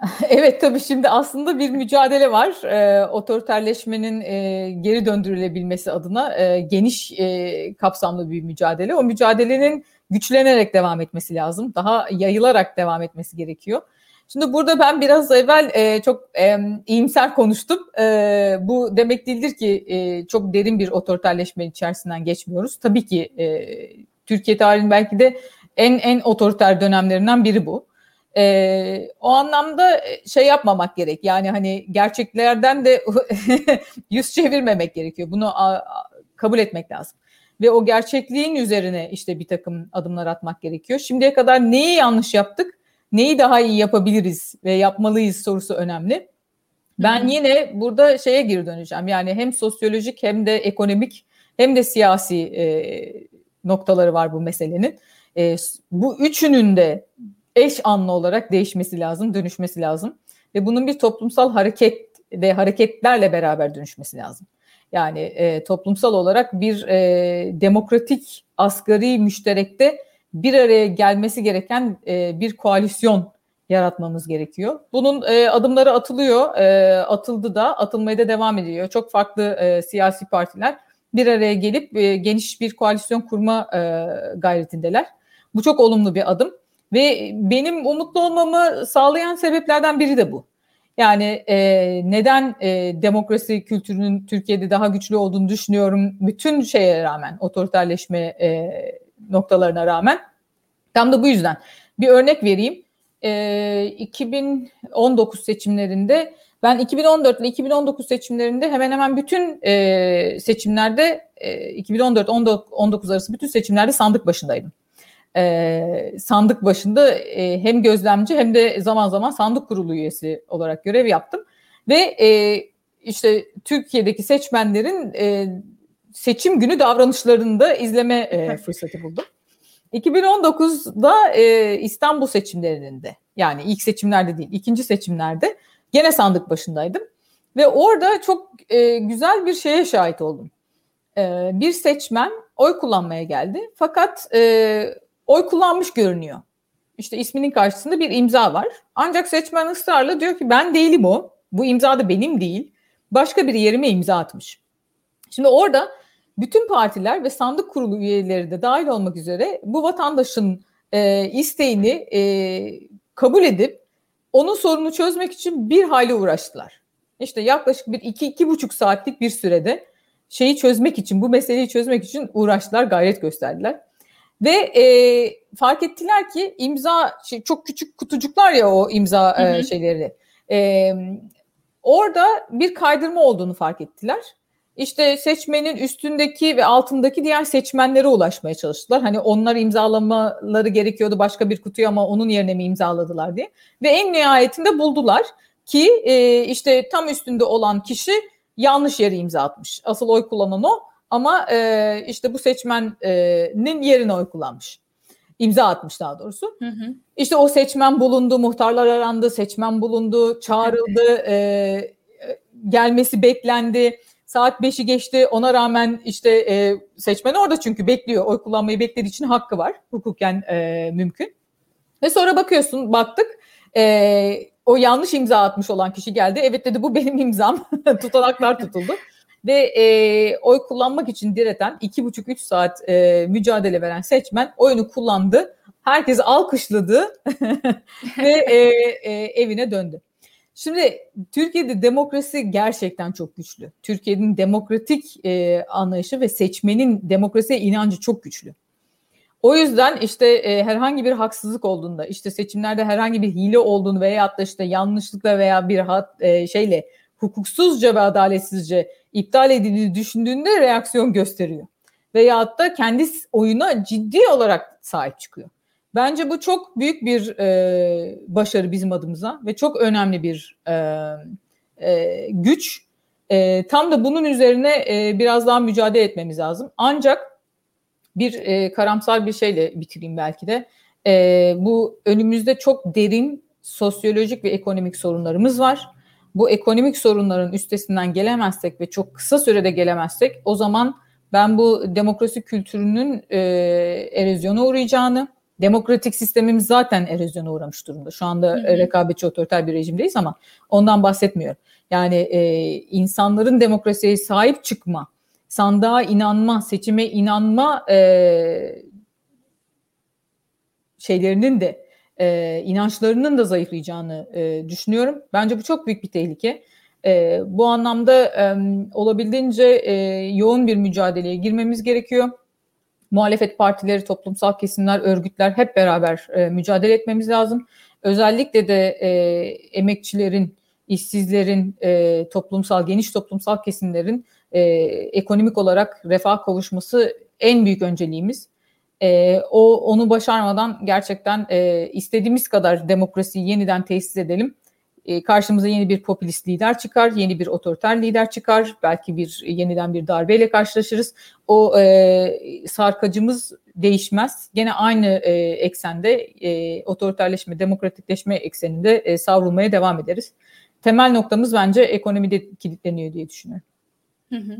Evet tabii şimdi aslında bir mücadele var. E, otoriterleşmenin e, geri döndürülebilmesi adına e, geniş e, kapsamlı bir mücadele. O mücadelenin güçlenerek devam etmesi lazım. Daha yayılarak devam etmesi gerekiyor. Şimdi burada ben biraz evvel e, çok e, iyimser konuştum. E, bu demek değildir ki e, çok derin bir otoriterleşme içerisinden geçmiyoruz. Tabii ki e, Türkiye tarihinin belki de en en otoriter dönemlerinden biri bu. E, o anlamda şey yapmamak gerek. Yani hani gerçeklerden de yüz çevirmemek gerekiyor. Bunu a, a, kabul etmek lazım. Ve o gerçekliğin üzerine işte bir takım adımlar atmak gerekiyor. Şimdiye kadar neyi yanlış yaptık, neyi daha iyi yapabiliriz ve yapmalıyız sorusu önemli. Ben yine burada şeye geri döneceğim. Yani hem sosyolojik hem de ekonomik hem de siyasi e, noktaları var bu meselenin. E, bu üçünün de eş anlı olarak değişmesi lazım, dönüşmesi lazım. Ve bunun bir toplumsal hareket ve hareketlerle beraber dönüşmesi lazım. Yani e, toplumsal olarak bir e, demokratik asgari müşterekte bir araya gelmesi gereken e, bir koalisyon yaratmamız gerekiyor. Bunun e, adımları atılıyor, e, atıldı da, atılmaya da devam ediyor. Çok farklı e, siyasi partiler bir araya gelip e, geniş bir koalisyon kurma e, gayretindeler. Bu çok olumlu bir adım. Ve benim umutlu olmamı sağlayan sebeplerden biri de bu. Yani e, neden e, demokrasi kültürünün Türkiye'de daha güçlü olduğunu düşünüyorum bütün şeye rağmen, otoriterleşme e, noktalarına rağmen. Tam da bu yüzden. Bir örnek vereyim. E, 2019 seçimlerinde ben 2014 ile 2019 seçimlerinde hemen hemen bütün e, seçimlerde e, 2014-19 arası bütün seçimlerde sandık başındaydım e, sandık başında e, hem gözlemci hem de zaman zaman sandık kurulu üyesi olarak görev yaptım. Ve e, işte Türkiye'deki seçmenlerin e, seçim günü davranışlarını da izleme e, fırsatı buldum. 2019'da e, İstanbul seçimlerinde yani ilk seçimlerde değil ikinci seçimlerde gene sandık başındaydım. Ve orada çok e, güzel bir şeye şahit oldum. E, bir seçmen oy kullanmaya geldi. Fakat e, oy kullanmış görünüyor. İşte isminin karşısında bir imza var. Ancak seçmen ısrarla diyor ki ben değilim o. Bu imza da benim değil. Başka bir yerime imza atmış. Şimdi orada bütün partiler ve sandık kurulu üyeleri de dahil olmak üzere bu vatandaşın e, isteğini e, kabul edip onun sorunu çözmek için bir hayli uğraştılar. İşte yaklaşık bir iki, iki buçuk saatlik bir sürede şeyi çözmek için, bu meseleyi çözmek için uğraştılar, gayret gösterdiler. Ve e, fark ettiler ki imza şey, çok küçük kutucuklar ya o imza hı hı. E, şeyleri. E, orada bir kaydırma olduğunu fark ettiler. İşte seçmenin üstündeki ve altındaki diğer seçmenlere ulaşmaya çalıştılar. Hani onlar imzalamaları gerekiyordu başka bir kutuyu ama onun yerine mi imzaladılar diye. Ve en nihayetinde buldular ki e, işte tam üstünde olan kişi yanlış yere imza atmış. Asıl oy kullanan o ama e, işte bu seçmenin yerine oy kullanmış. İmza atmış daha doğrusu. Hı hı. İşte o seçmen bulundu, muhtarlar arandı, seçmen bulundu, çağrıldı, e, gelmesi beklendi. Saat 5'i geçti ona rağmen işte e, seçmen orada çünkü bekliyor. Oy kullanmayı beklediği için hakkı var. Hukuken e, mümkün. Ve sonra bakıyorsun baktık e, o yanlış imza atmış olan kişi geldi. Evet dedi bu benim imzam. Tutanaklar tutuldu ve e, oy kullanmak için direten iki buçuk üç saat e, mücadele veren seçmen oyunu kullandı. Herkes alkışladı ve e, e, evine döndü. Şimdi Türkiye'de demokrasi gerçekten çok güçlü. Türkiye'nin demokratik e, anlayışı ve seçmenin demokrasiye inancı çok güçlü. O yüzden işte e, herhangi bir haksızlık olduğunda, işte seçimlerde herhangi bir hile olduğunu veya da işte yanlışlıkla veya bir hat, e, şeyle hukuksuzca ve adaletsizce iptal edildiğini düşündüğünde reaksiyon gösteriyor. Veyahut da kendi oyuna ciddi olarak sahip çıkıyor. Bence bu çok büyük bir e, başarı bizim adımıza ve çok önemli bir e, e, güç. E, tam da bunun üzerine e, biraz daha mücadele etmemiz lazım. Ancak bir e, karamsar bir şeyle bitireyim belki de. E, bu önümüzde çok derin sosyolojik ve ekonomik sorunlarımız var. Bu ekonomik sorunların üstesinden gelemezsek ve çok kısa sürede gelemezsek o zaman ben bu demokrasi kültürünün e, erozyona uğrayacağını, demokratik sistemimiz zaten erozyona uğramış durumda. Şu anda hı hı. rekabetçi otoriter bir rejimdeyiz ama ondan bahsetmiyorum. Yani e, insanların demokrasiye sahip çıkma, sandığa inanma, seçime inanma e, şeylerinin de e, inançlarının da zayıflayacağını e, düşünüyorum. Bence bu çok büyük bir tehlike. E, bu anlamda e, olabildiğince e, yoğun bir mücadeleye girmemiz gerekiyor. Muhalefet partileri, toplumsal kesimler, örgütler hep beraber e, mücadele etmemiz lazım. Özellikle de e, emekçilerin, işsizlerin, e, toplumsal, geniş toplumsal kesimlerin e, ekonomik olarak refah kavuşması en büyük önceliğimiz. E, o onu başarmadan gerçekten e, istediğimiz kadar demokrasiyi yeniden tesis edelim. E, karşımıza yeni bir popülist lider çıkar, yeni bir otoriter lider çıkar, belki bir yeniden bir darbeyle karşılaşırız. O e, sarkacımız değişmez. Gene aynı e, eksende e, otoriterleşme, demokratikleşme ekseninde e, savrulmaya devam ederiz. Temel noktamız bence ekonomide kilitleniyor diye düşünüyorum. Hı hı.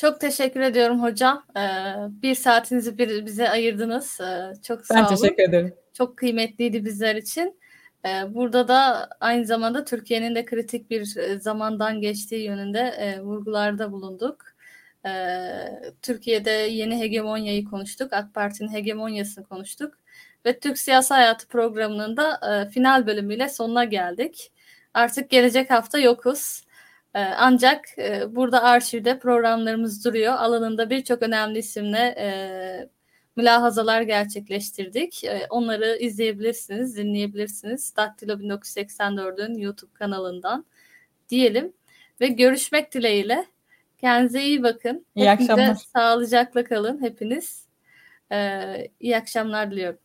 Çok teşekkür ediyorum hocam. Ee, bir saatinizi bir, bize ayırdınız. Ee, çok sağ ben olun. Ben teşekkür ederim. Çok kıymetliydi bizler için. Ee, burada da aynı zamanda Türkiye'nin de kritik bir e, zamandan geçtiği yönünde e, vurgularda bulunduk. Ee, Türkiye'de yeni hegemonyayı konuştuk. AK Parti'nin hegemonyasını konuştuk. Ve Türk Siyasi Hayatı programının da e, final bölümüyle sonuna geldik. Artık gelecek hafta yokuz. Ee, ancak e, burada arşivde programlarımız duruyor. Alanında birçok önemli isimle e, mülahazalar gerçekleştirdik. E, onları izleyebilirsiniz, dinleyebilirsiniz. Daktilo 1984'ün YouTube kanalından diyelim. Ve görüşmek dileğiyle. Kendinize iyi bakın. İyi Hepinize akşamlar. Sağlıcakla kalın hepiniz. Ee, iyi akşamlar diliyorum.